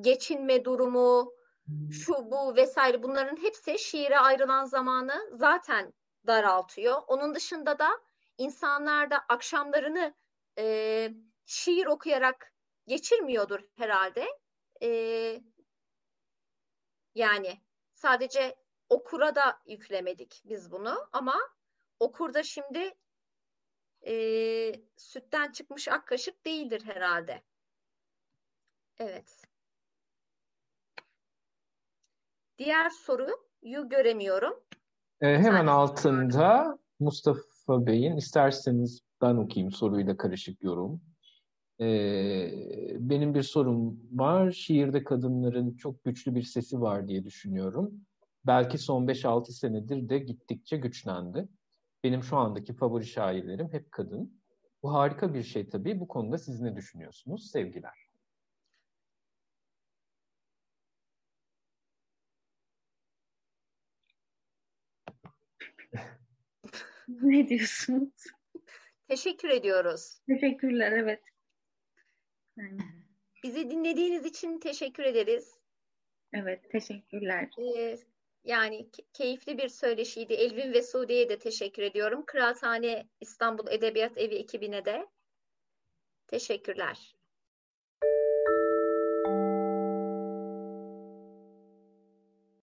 geçinme durumu, şu bu vesaire bunların hepsi şiire ayrılan zamanı zaten daraltıyor. Onun dışında da insanlar da akşamlarını e, şiir okuyarak geçirmiyordur herhalde. E, yani sadece okura da yüklemedik biz bunu ama okurda şimdi e, sütten çıkmış ak kaşık değildir herhalde. Evet. Diğer soruyu göremiyorum. Ee, hemen altında Mustafa Bey'in isterseniz ben okuyayım soruyla karışık yorum. Ee, benim bir sorum var. Şiirde kadınların çok güçlü bir sesi var diye düşünüyorum. Belki son 5-6 senedir de gittikçe güçlendi. Benim şu andaki favori şairlerim hep kadın. Bu harika bir şey tabii. Bu konuda siz ne düşünüyorsunuz? Sevgiler. (laughs) ne diyorsunuz? Teşekkür ediyoruz. Teşekkürler, evet. Yani, Bizi dinlediğiniz için teşekkür ederiz. evet, teşekkürler. Ee, Yani keyifli bir söyleşiydi. Elvin ve Sude'ye de teşekkür ediyorum. Kıraathane İstanbul Edebiyat Evi ekibine de teşekkürler.